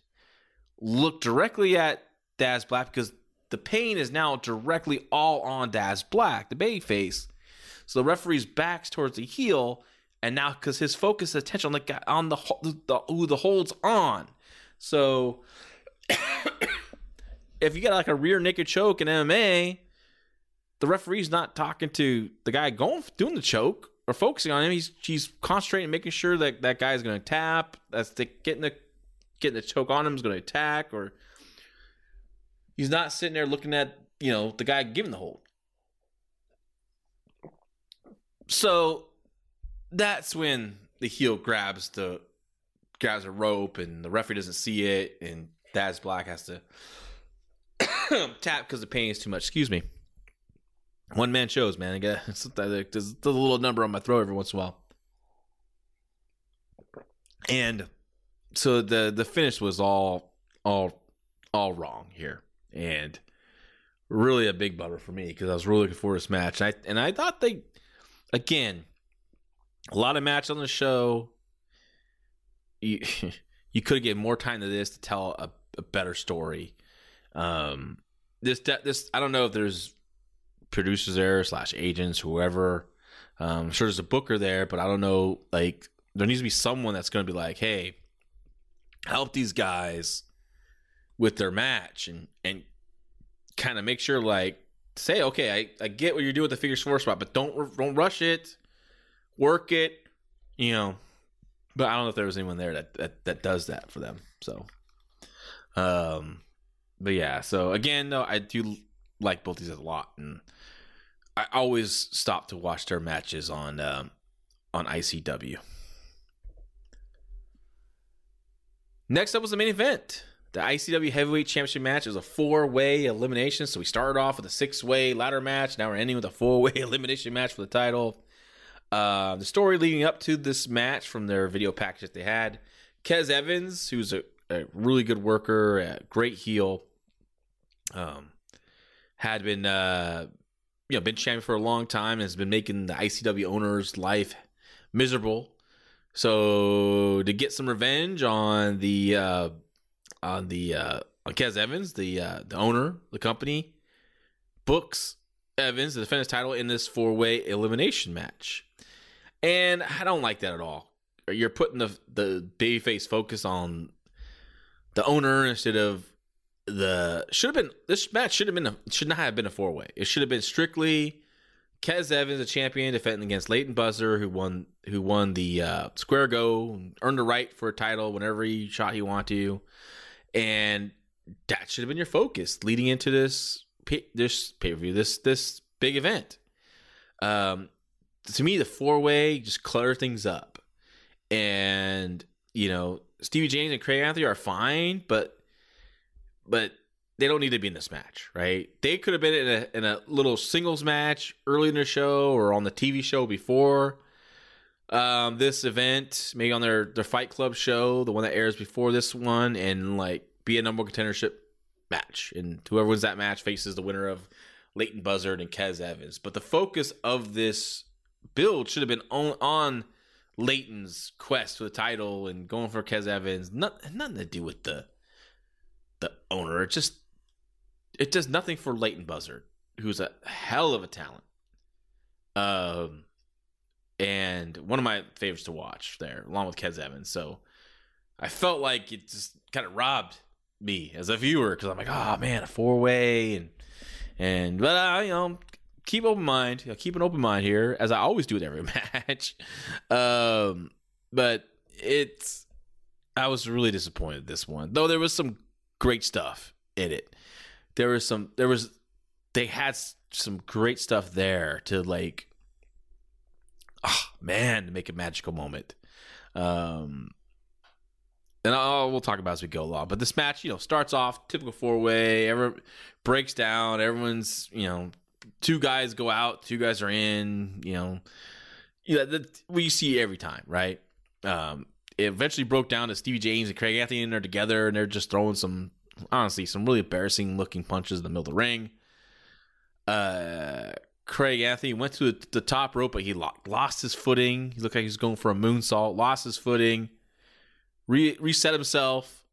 look directly at Daz Black because the pain is now directly all on Daz Black, the baby face. So the referee's backs towards the heel and now because his focus attention on the guy on the, the who the holds on. So if you got like a rear naked choke in MMA, the referee's not talking to the guy going doing the choke. or focusing on him. He's he's concentrating, making sure that that guy's going to tap. That's the, getting the getting the choke on him is going to attack, or he's not sitting there looking at you know the guy giving the hold. So that's when the heel grabs the grabs a rope and the referee doesn't see it and Daz Black has to tap because the pain is too much. Excuse me. One man shows, man. I get there's a little number on my throat every once in a while. And so the the finish was all all all wrong here, and really a big bummer for me because I was really looking forward to this match. And I and I thought they again a lot of match on the show. You you could have given more time to this to tell a, a better story. Um, this this I don't know if there's producers there slash agents whoever. Um, I'm sure there's a booker there, but I don't know. Like there needs to be someone that's going to be like, hey, help these guys with their match and and kind of make sure like say okay I, I get what you're doing with the figure four spot but don't don't rush it. Work it you know. But i don't know if there was anyone there that that, that does that for them so. Um but yeah so again though i do like both these a lot and i always stop to watch their matches on um on icw Next up was the main event. The ICW Heavyweight Championship match is a four way elimination. So we started off with a six way ladder match. Now we're ending with a four way elimination match for the title. Uh, the story leading up to this match from their video package that they had Kez Evans, who's a, a really good worker, a great heel, um, had been uh, you know been champion for a long time and has been making the ICW owner's life miserable so to get some revenge on the uh, on the uh, on Kez Evans, the uh, the owner, the company, books Evans defend his title in this four way elimination match, and I don't like that at all. You're putting the the babyface focus on the owner instead of the should have been this match should have been a, should not have been a four way. It should have been strictly Kez Evans, a champion, defending against Leyton Buzzard, who won who won the uh, square go, earned the right for a title whenever he shot he wanted to, and that should have been your focus leading into this this pay per view, this this big event. Um, to me, the four way just clutter things up, and you know Stevie James and Craig Anthony are fine, but but they don't need to be in this match, right? They could have been in a in a little singles match early in the show or on the TV show before um, this event, maybe on their their Fight Club show, the one that airs before this one, and like be a number one contendership match, and whoever wins that match faces the winner of Leyton Buzzard and Kez Evans. But the focus of this build should have been on, on Leyton's quest for the title and going for Kez Evans. Not, nothing to do with the the owner. It just it does nothing for Leyton Buzzard, who's a hell of a talent. Um, and one of my favorites to watch there, along with Kez Evans. So I felt like it just kind of robbed me as a viewer because I'm like, oh man, a four way and and but I uh, you know keep open mind, keep an open mind here as I always do with every match. Um, but it's I was really disappointed this one, though there was some great stuff in it there was some there was they had some great stuff there to like oh man to make a magical moment. Um and I'll, we'll talk about as we go along but this match you know starts off typical four way everyone breaks down everyone's you know two guys go out two guys are in you know. You know the, we see every time right? Um it eventually broke down to Stevie James and Craig Anthony they're together and they're just throwing some honestly some really embarrassing looking punches in the middle of the ring. Uh, Craig Anthony went to the, top rope, but he lost his footing. He looked like he was going for a moonsault, lost his footing, re- reset himself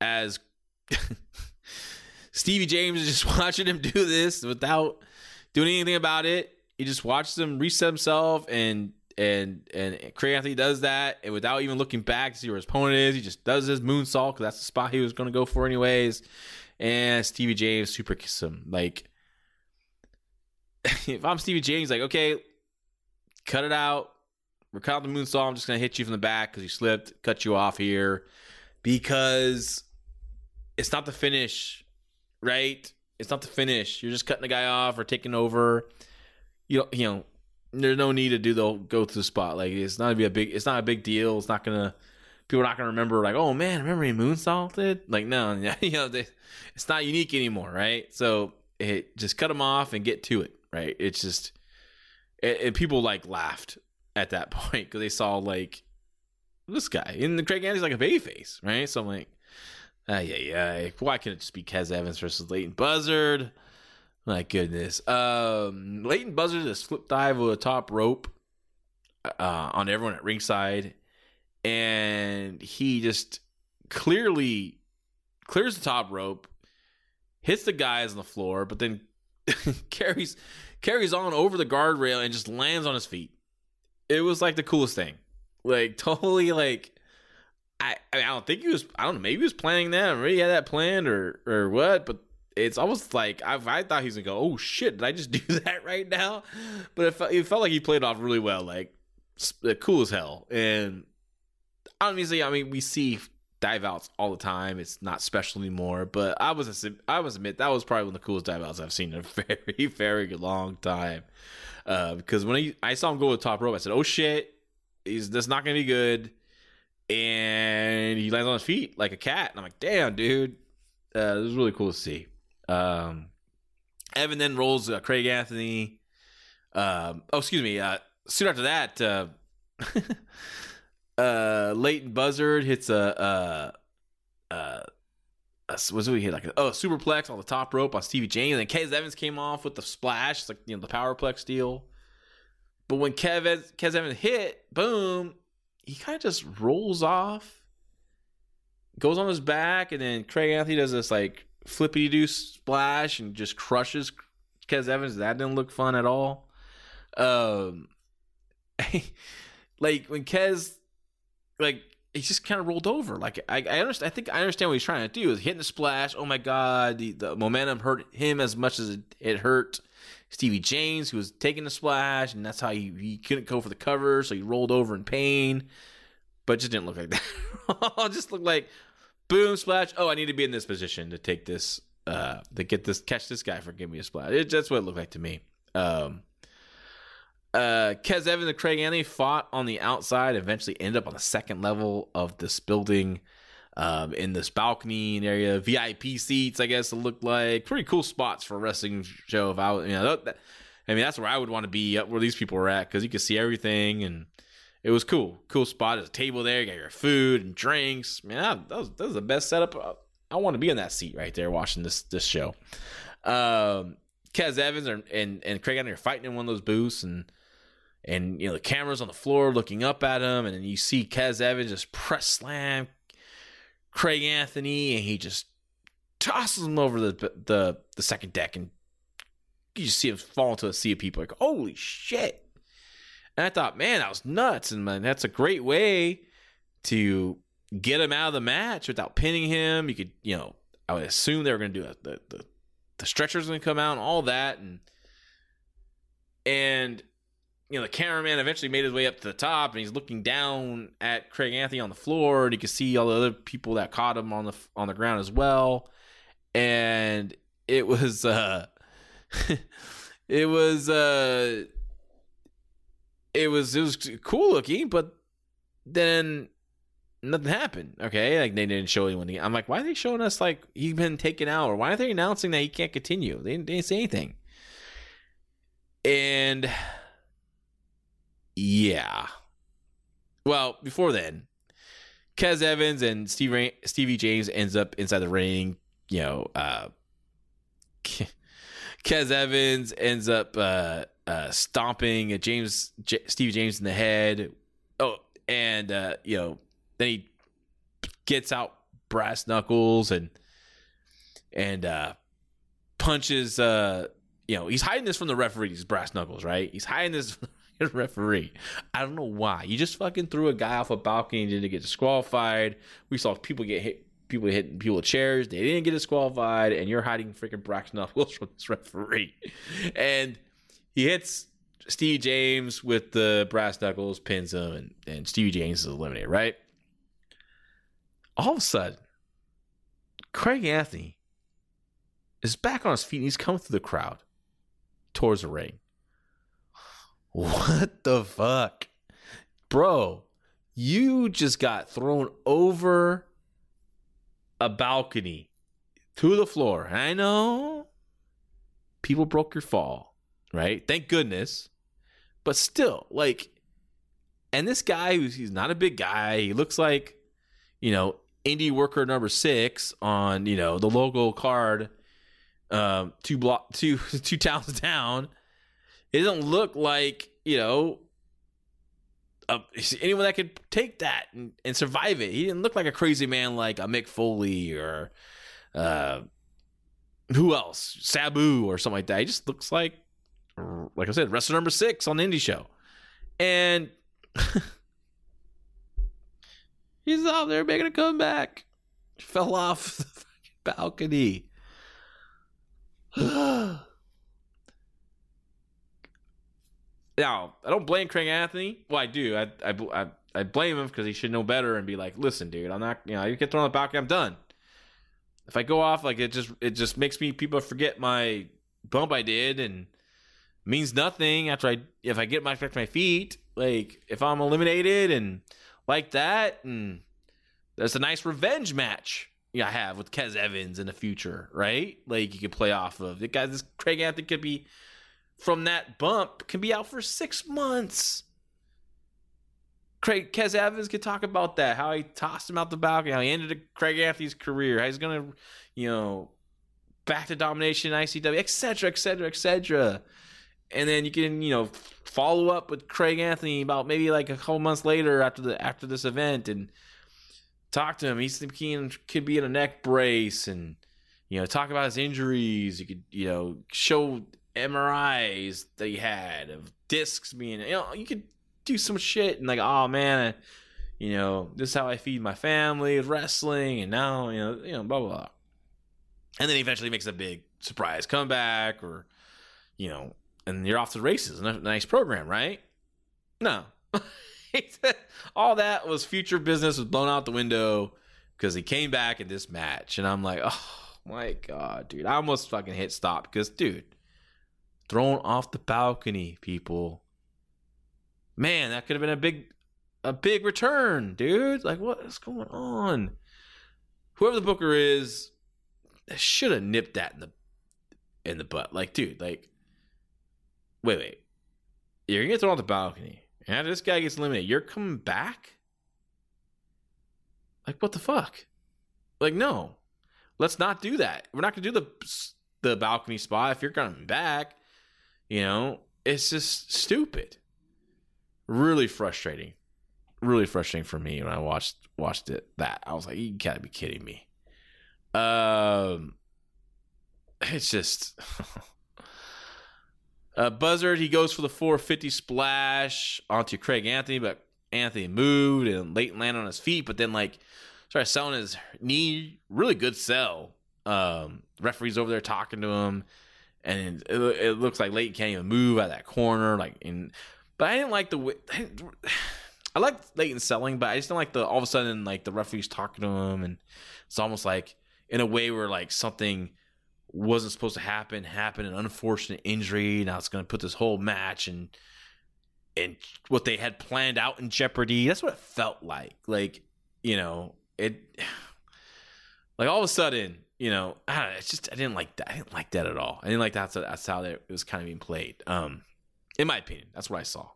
as Stevie James is just watching him do this without doing anything about it. He just watches him reset himself and and and Craig Anthony does that, and without even looking back to see where his opponent is, he just does his moonsault because that's the spot he was going to go for anyways. And Stevie James super kiss him. Like, if I'm Stevie James, like, okay, cut it out. Out the moonsault. I'm just gonna hit you from the back because you slipped, cut you off here because it's not the finish, right? It's not the finish. You're just cutting the guy off or taking over. You know, you know, there's no need to do the go to the spot. Like it's not gonna be a big. It's not a big deal. It's not gonna. People are not gonna remember. Like, oh man, remember he moonsaulted? Like, no, you know, they, it's not unique anymore, right? So it just cut him off and get to it, right? It's just, it people like laughed at that point because they saw like this guy and the Craig Andy's like a baby face, right? So I'm like, ah, yeah, yeah. Why can't it just be Kez Evans versus Leyton Buzzard? My goodness. Um, Leyton Buzzard just flip dive with a top rope uh, on everyone at ringside, and he just clearly clears the top rope, hits the guys on the floor, but then carries carries on over the guardrail and just lands on his feet. It was like the coolest thing. Like totally like I I, mean, I don't think he was I don't know, maybe he was planning that, or maybe he had that planned or or what, but it's almost like I, I thought he was gonna go, oh shit, did I just do that right now? But it felt, it felt like he played off really well, like cool as hell. And obviously, I mean, we see dive outs all the time. It's not special anymore, but I was I was admit that was probably one of the coolest dive outs I've seen in a very very long time. Uh, because when I, I saw him go to the top rope, I said, "Oh shit, he's that's not gonna be good." And he lands on his feet like a cat, and I'm like, "Damn, dude, uh, this is really cool to see." Um, Evan then rolls uh, Craig Anthony. Um, oh, excuse me. Uh, soon after that, uh, uh, Leyton Buzzard hits a, uh uh a what's we hit like a, oh superplex on the top rope on Stevie James, and then Kez Evans came off with the splash, it's like you know the powerplex deal. But when Kev Kez Evans hit, boom, he kind of just rolls off, goes on his back, and then Craig Anthony does this like flippity doo splash and just crushes Kez Evans. That didn't look fun at all. Um, like when Kez, like he just kind of rolled over. Like I, I understand. I think I understand what he's trying to do. Is hitting the splash. Oh my god, the, the momentum hurt him as much as it, it hurt Stevie James, who was taking the splash, and that's how he, he couldn't go for the cover, so he rolled over in pain. But just didn't look like that. just looked like boom splash. Oh, I need to be in this position to take this, uh, to get this, catch this guy for giving me a splash. It, that's what it looked like to me. Um, uh, Kez Evans and Craig Anthony fought on the outside. Eventually, ended up on the second level of this building, um, in this balcony area, VIP seats. I guess it looked like pretty cool spots for a wrestling show. If I, was, you know, that, I mean, that's where I would want to be, up where these people were at, because you could see everything and it was cool. Cool spot. There's a table there. You got your food and drinks. Man, that, that, was, that was the best setup. I want to be in that seat right there watching this this show. Um, Kez Evans are, and and Craig Anthony are fighting in one of those booths, and and you know the cameras on the floor looking up at him, and then you see Kez Evans just press slam Craig Anthony, and he just tosses him over the the the second deck, and you just see him fall into a sea of people. Like, holy shit! And I thought, man, that was nuts. And man, that's a great way to get him out of the match without pinning him. You could, you know, I would assume they were going to do a, the, the the stretcher's to come out and all that, and and you know the cameraman eventually made his way up to the top, and he's looking down at Craig Anthony on the floor, and you can see all the other people that caught him on the on the ground as well, and it was uh it was uh it was it was cool looking, but then nothing happened. Okay, like they didn't show anyone. I'm like, why are they showing us like he's been taken out, or why are they announcing that he can't continue? They didn't, they didn't say anything. And yeah, well, before then, Kez Evans and Steve Stevie James ends up inside the ring. You know, uh, Kez Evans ends up uh, uh, stomping James J- Steve James in the head. Oh, and uh, you know, then he gets out brass knuckles and and uh, punches. Uh, you know, he's hiding this from the referee. These brass knuckles, right? He's hiding this from the referee. I don't know why. You just fucking threw a guy off a balcony and didn't get disqualified. We saw people get hit. People hitting people with chairs. They didn't get disqualified, and you're hiding freaking brass knuckles from this referee. And he hits Steve James with the brass knuckles pins him, and, and Stevie James is eliminated, right? All of a sudden, Craig Anthony is back on his feet and he's coming through the crowd towards the ring. What the fuck? Bro, you just got thrown over a balcony to the floor. I know people broke your fall, right? Thank goodness. But still, like, and this guy he's not a big guy. He looks like, you know, indie worker number six on, you know, the logo card, um, two block two two towns down. It doesn't look like, you know, uh, anyone that could take that and, and survive it. He didn't look like a crazy man like a Mick Foley or uh, who else, Sabu or something like that. He just looks like, like I said, wrestler number six on the indie show, and he's out there making a comeback. Fell off the fucking balcony. now I don't blame Craig Anthony. Well, I do. I I I, I blame him because he should know better and be like, listen, dude, I'm not. You know, you get thrown on the balcony. I'm done. If I go off, like it just it just makes me people forget my bump I did and means nothing after I if I get my back my feet. Like if I'm eliminated and like that, mm. and there's a nice revenge match I have with Kez Evans in the future, right? Like you could play off of. The guy, this Craig Anthony could be from that bump can be out for six months. Craig Kez Evans could talk about that, how he tossed him out the balcony, how he ended Craig Anthony's career, how he's gonna, you know, back to domination, in ICW, etc., etc., etc. And then you can, you know, follow up with Craig Anthony about maybe like a couple months later after the after this event and talk to him. He's thinking could be in a neck brace and you know talk about his injuries. You could you know show MRIs that he had of discs being you know you could do some shit and like oh man you know this is how I feed my family with wrestling and now you know you know blah blah blah. And then he eventually makes a big surprise comeback or you know and you're off to the races. Nice program, right? No. all that was future business was blown out the window because he came back in this match, and I'm like, oh my god, dude, I almost fucking hit stop because, dude, thrown off the balcony, people. Man, that could have been a big, a big return, dude. Like, what is going on? Whoever the booker is, should have nipped that in the in the butt. Like, dude, like, wait, wait, you're gonna get thrown off the balcony and after this guy gets eliminated, you're coming back? Like, what the fuck? Like, no. Let's not do that. We're not to do the the balcony spot if you're coming back. You know, it's just stupid. Really frustrating. Really frustrating for me when I watched watched it. That I was like, you gotta be kidding me. Um, it's just Uh, Buzzard, he goes for the 450 splash onto Craig Anthony, but Anthony moved and Leyton landed on his feet, but then like started selling his knee. Really good sell. Um, referees over there talking to him, and it, it looks like Leyton can't even move out of that corner. Like, in, but I didn't like the way. I, I like Leyton selling, but I just don't like the all of a sudden like the referees talking to him, and it's almost like in a way where like something wasn't supposed to happen happened an unfortunate injury. Now it's going to put this whole match and and what they had planned out in jeopardy. That's what it felt like. Like you know it like all of a sudden you know I don't know, it's just i didn't like that i didn't like that at all. I didn't like that's that's how it was kind of being played. Um in my opinion that's what i saw.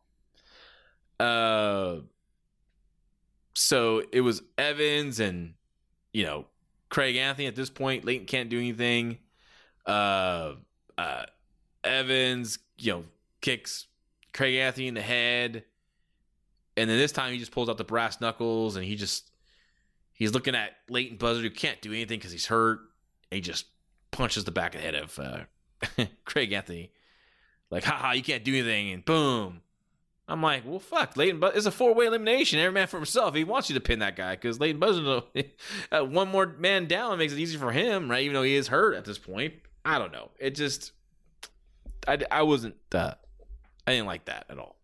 Uh so it was evans and you know craig anthony at this point leyton can't do anything uh, uh, Evans, you know, kicks Craig Anthony in the head, and then this time he just pulls out the brass knuckles and he just he's looking at Leyton Buzzard who can't do anything because he's hurt. he just punches the back of the head of uh, Craig Anthony, like, haha, you can't do anything, and boom. I'm like, well, fuck, Leyton Buzzard. It's a four way elimination. Every man for himself. He wants you to pin that guy because Leyton Buzzard, uh, one more man down makes it easy for him, right? Even though he is hurt at this point. I don't know. It just I, I wasn't uh, I I didn't like that at all.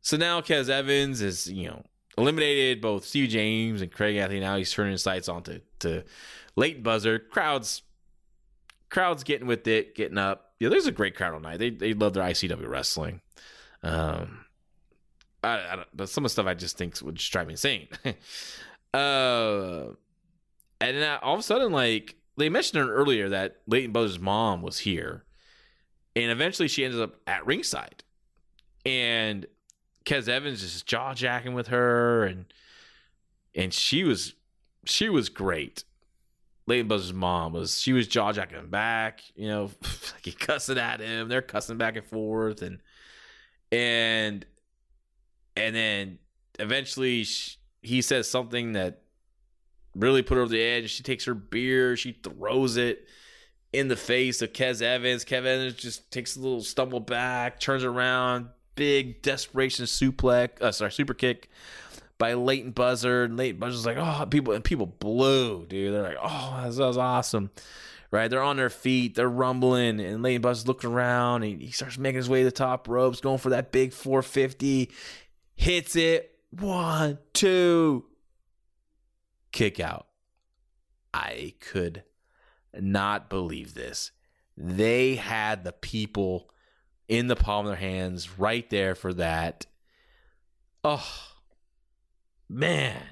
So now Kez Evans is, you know, eliminated both Steve James and Craig Anthony. Now he's turning his sights on to, to Leyton Buzzard. Crowds crowds getting with it, getting up. Yeah, there's a great crowd all night. They they love their ICW wrestling. Um I, I some of the stuff I just think would just drive me insane. uh, and then all of a sudden, like they mentioned earlier that Leyton Buzzard's mom was here, and eventually she ends up at ringside, and Kez Evans is jaw jacking with her, and and she was she was great. Leyton Buzzard's mom was she was jaw jacking back, you know, like he cussing at him. They're cussing back and forth, and and and then eventually she, he says something that really put her over the edge. She takes her beer, she throws it in the face of Kez Evans. Kez Evans just takes a little stumble back, turns around, big desperation suplex, uh, sorry, super kick by Leyton Buzzard. Leyton Buzzard's like, oh, people and people blew, dude. They're like, oh, that was awesome. Right, they're on their feet, they're rumbling, and Leyton Buzzard's looking around. And he starts making his way to the top ropes, going for that big 450 hits it. One, two, kick out. I could not believe this. They had the people in the palm of their hands right there for that. Oh, man.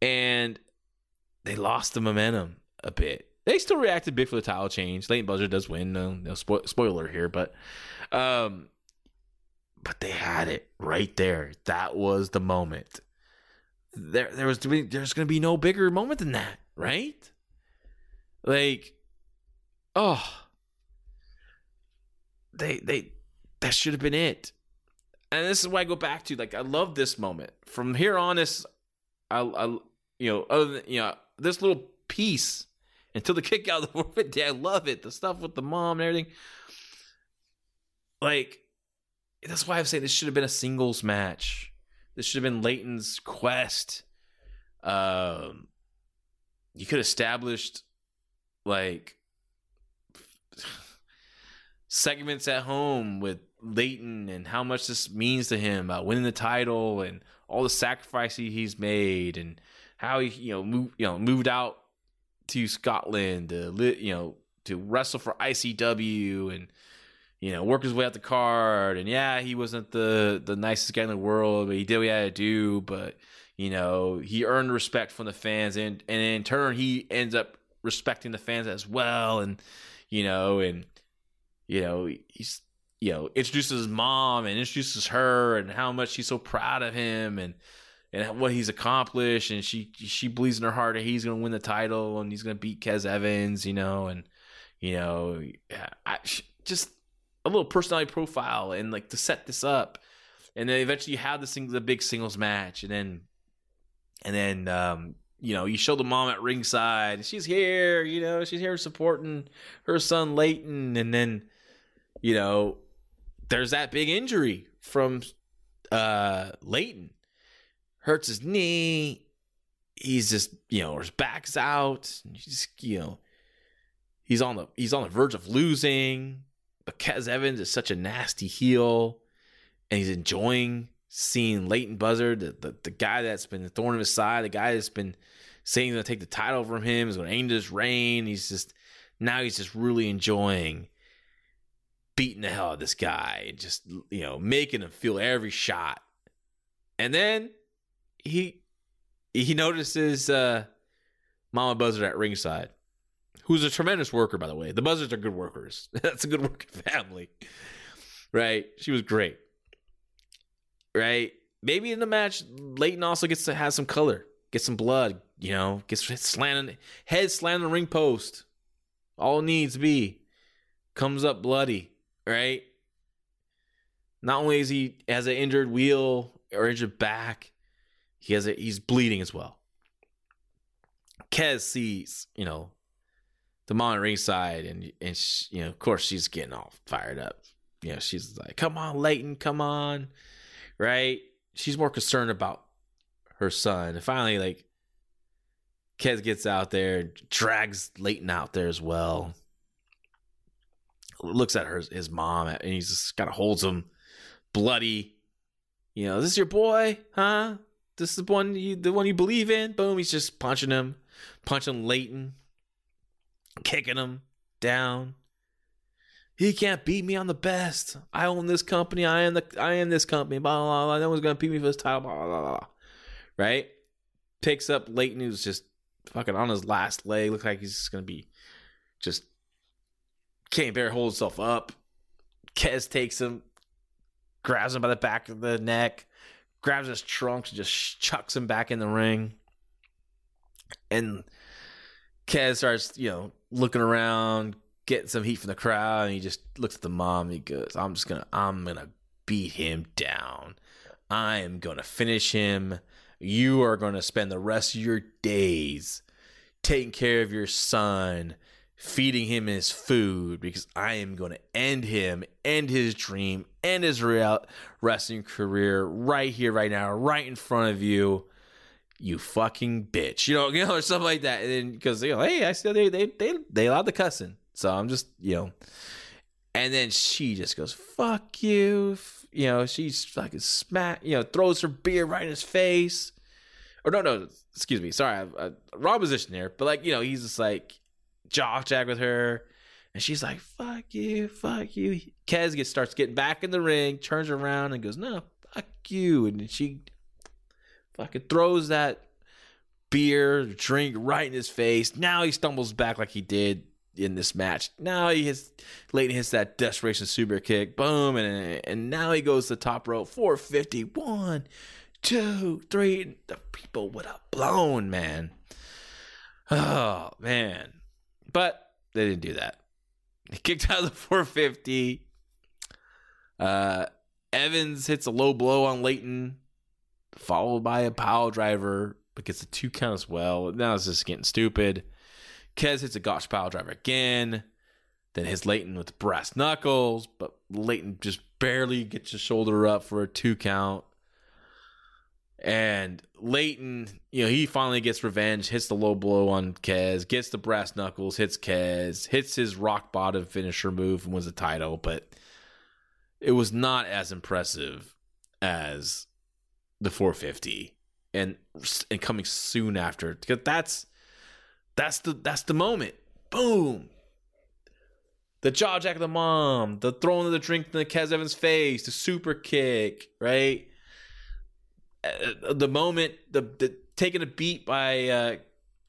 And they lost the momentum a bit. They still reacted big for the title change. Leyton Buzzard does win. No, no spo- spoiler here, but um, but they had it right there. That was the moment. There, there was there's going to be no bigger moment than that, right? Like, oh, they they that should have been it. And this is why I go back to like I love this moment. From here on, this I, I you know other than you know this little piece until the kick out of the forfeit day. I love it. The stuff with the mom and everything. Like that's why I'm saying this should have been a singles match. This should have been Leyton's quest. Um, you could have established like segments at home with Leyton and how much this means to him about winning the title and all the sacrifices he's made and how he you know moved you know moved out to Scotland to you know to wrestle for ICW and you know, work his way out the card. And yeah, he wasn't the the nicest guy in the world, but he did what he had to do. But you know, he earned respect from the fans, and and in turn, he ends up respecting the fans as well. And you know, and you know, he's you know introduces his mom and introduces her, and how much she's so proud of him, and and what he's accomplished. And she she believes in her heart that he's going to win the title and he's going to beat Kez Evans. You know, and you know, I just a little personality profile and like to set this up. And then eventually you have the sing- the big singles match and then and then um you know you show the mom at ringside she's here you know she's here supporting her son Leyton and then you know there's that big injury from uh Leyton hurts his knee. He's just you know his back's out. He's you know he's on the he's on the verge of losing but Kez Evans is such a nasty heel, and he's enjoying seeing Leyton Buzzard, the, the, the guy that's been the thorn in his side, the guy that's been saying he's going to take the title from him, is going to end his reign. He's just, now he's just really enjoying beating the hell out of this guy, just, you know, making him feel every shot. And then he, he notices uh, Mama Buzzard at ringside who's a tremendous worker, by the way. The Buzzards are good workers. That's a good working family, right? She was great, right? Maybe in the match, Leyton also gets to have some color, get some blood, you know, gets slanted, head slammed the ring post. All needs be comes up bloody, right? Not only is he has an injured wheel or injured back, he has a he's bleeding as well. Kez sees, you know, the mom ringside, and and she, you know, of course, she's getting all fired up. You know, she's like, "Come on, Leyton, come on!" Right? She's more concerned about her son. And finally, like, Kez gets out there, drags Leyton out there as well. looks at her his mom and he just kind of holds him bloody. You know, this is your boy, huh? This is the one you the one you believe in. Boom, he's just punching him, punching Leyton, kicking him down. He can't beat me. I'm the best. I own this company. I am the I am this company. Blah blah blah. No one's gonna beat me for this title. Blah blah blah. Right? Picks up Leyton, who's just fucking on his last leg. Looks like he's just gonna be just can't bear hold himself up. Kez takes him, grabs him by the back of the neck, grabs his trunks, and just chucks him back in the ring. And Kez starts, you know, looking around, getting some heat from the crowd, and he just looks at the mom. He goes, "I'm just gonna, I'm gonna beat him down. I am gonna finish him. You are gonna spend the rest of your days taking care of your son." feeding him his food because I am going to end him, end his dream, end his real wrestling career right here, right now, right in front of you. You fucking bitch, you know, you know, or something like that. And because you know, hey, I still they they they they allowed the cussing, so I'm just you know. And then she just goes, "Fuck you," you know. She's fucking smack, you know, throws her beer right in his face. Or no, no, excuse me, sorry, I, I, wrong position there. But like, you know, he's just like, jock jack with her. And she's like, fuck you, fuck you. Kez gets starts getting back in the ring, turns around and goes, no, fuck you. And she fucking throws that beer, drink right in his face. Now he stumbles back like he did in this match. Now he hits Leyton hits that desperation super kick. Boom. And and now he goes to top rope. 450. One, two, three. The people would have blown, man. Oh man. But they didn't do that. He kicked out of the 450. Uh, Evans hits a low blow on Leyton, followed by a power driver, but gets a two count as well. Now it's just getting stupid. Kez hits a gotch power driver again. Then hits Leyton with brass knuckles, but Leyton just barely gets his shoulder up for a two count. And Leyton, you know, he finally gets revenge, hits the low blow on Kez, gets the brass knuckles, hits Kez, hits his rock bottom finisher move and wins the title, but it was not as impressive as the 450 and and coming soon after because that's that's the that's the moment. Boom. The jaw jack of the mom the throwing of the drink in the Kez Evans face the super kick right? Uh, the moment the, the taking a beat by uh,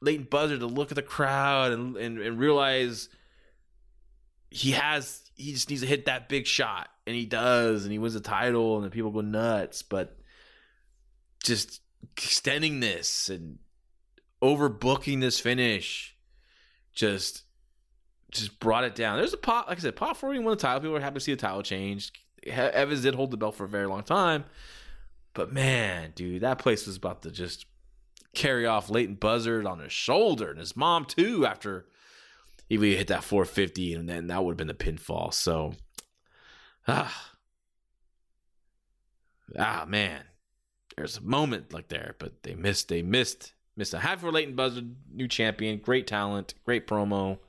Leyton Buzzard to look at the crowd and, and and realize he has he just needs to hit that big shot. And he does and he wins the title and the people go nuts. But just extending this and overbooking this finish just just brought it down. There's a pot, like I said, pot 40 won the title. People were happy to see the title change. Evans did hold the belt for a very long time, but man, dude, that place was about to just carry off Leyton Buzzard on his shoulder and his mom too. After he would hit that 450, and then that would have been the pinfall. So, ah, ah, man, there's a moment like there, but they missed. They missed. Missed a half for Leyton Buzzard, new champion, great talent, great promo.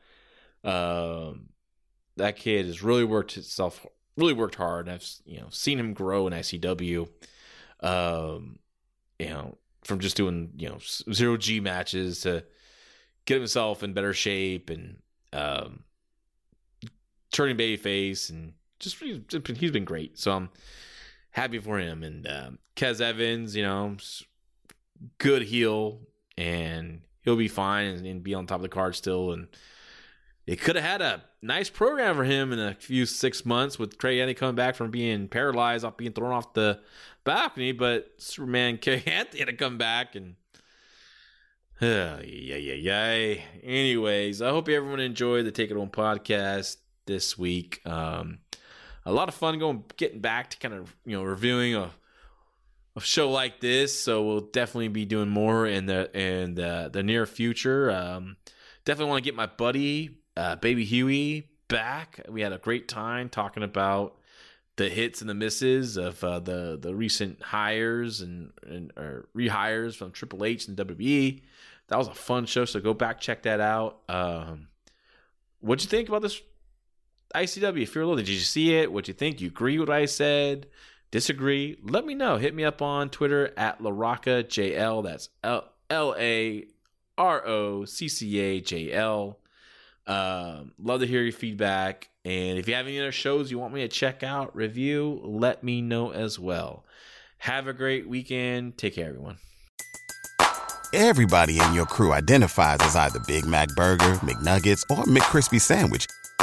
Um, that kid has really worked himself, really worked hard. I've you know seen him grow in ICW. Um, you know, from just doing you know zero G matches to get himself in better shape and um, turning babyface and just he's been great. So I'm happy for him. And um, Kez Evans, you know, good heel and he'll be fine and, and be on top of the card still. And they could have had a nice program for him in a few six months with Trey Anthony coming back from being paralyzed off being thrown off the balcony, but Superman Kerry Anthony had to come back and uh, yeah, yeah, yeah. Anyways, I hope everyone enjoyed the Take It Home podcast this week. Um, a lot of fun going getting back to kind of you know reviewing a, a show like this. So we'll definitely be doing more in the in the, the near future. Um, definitely want to get my buddy uh, Baby Huey back. We had a great time talking about the hits and the misses of uh, the the recent hires and, and or rehires from Triple H and WWE. That was a fun show, so go back check that out. Um, what'd you think about this? ICW Fear Loathing. Did you see it? What you think? You agree with what I said? Disagree? Let me know. Hit me up on Twitter at LaRoccaJL. That's L L A R O C C A J L. Um, love to hear your feedback. And if you have any other shows you want me to check out, review, let me know as well. Have a great weekend. Take care, everyone. Everybody in your crew identifies as either Big Mac Burger, McNuggets, or McCrispy Sandwich.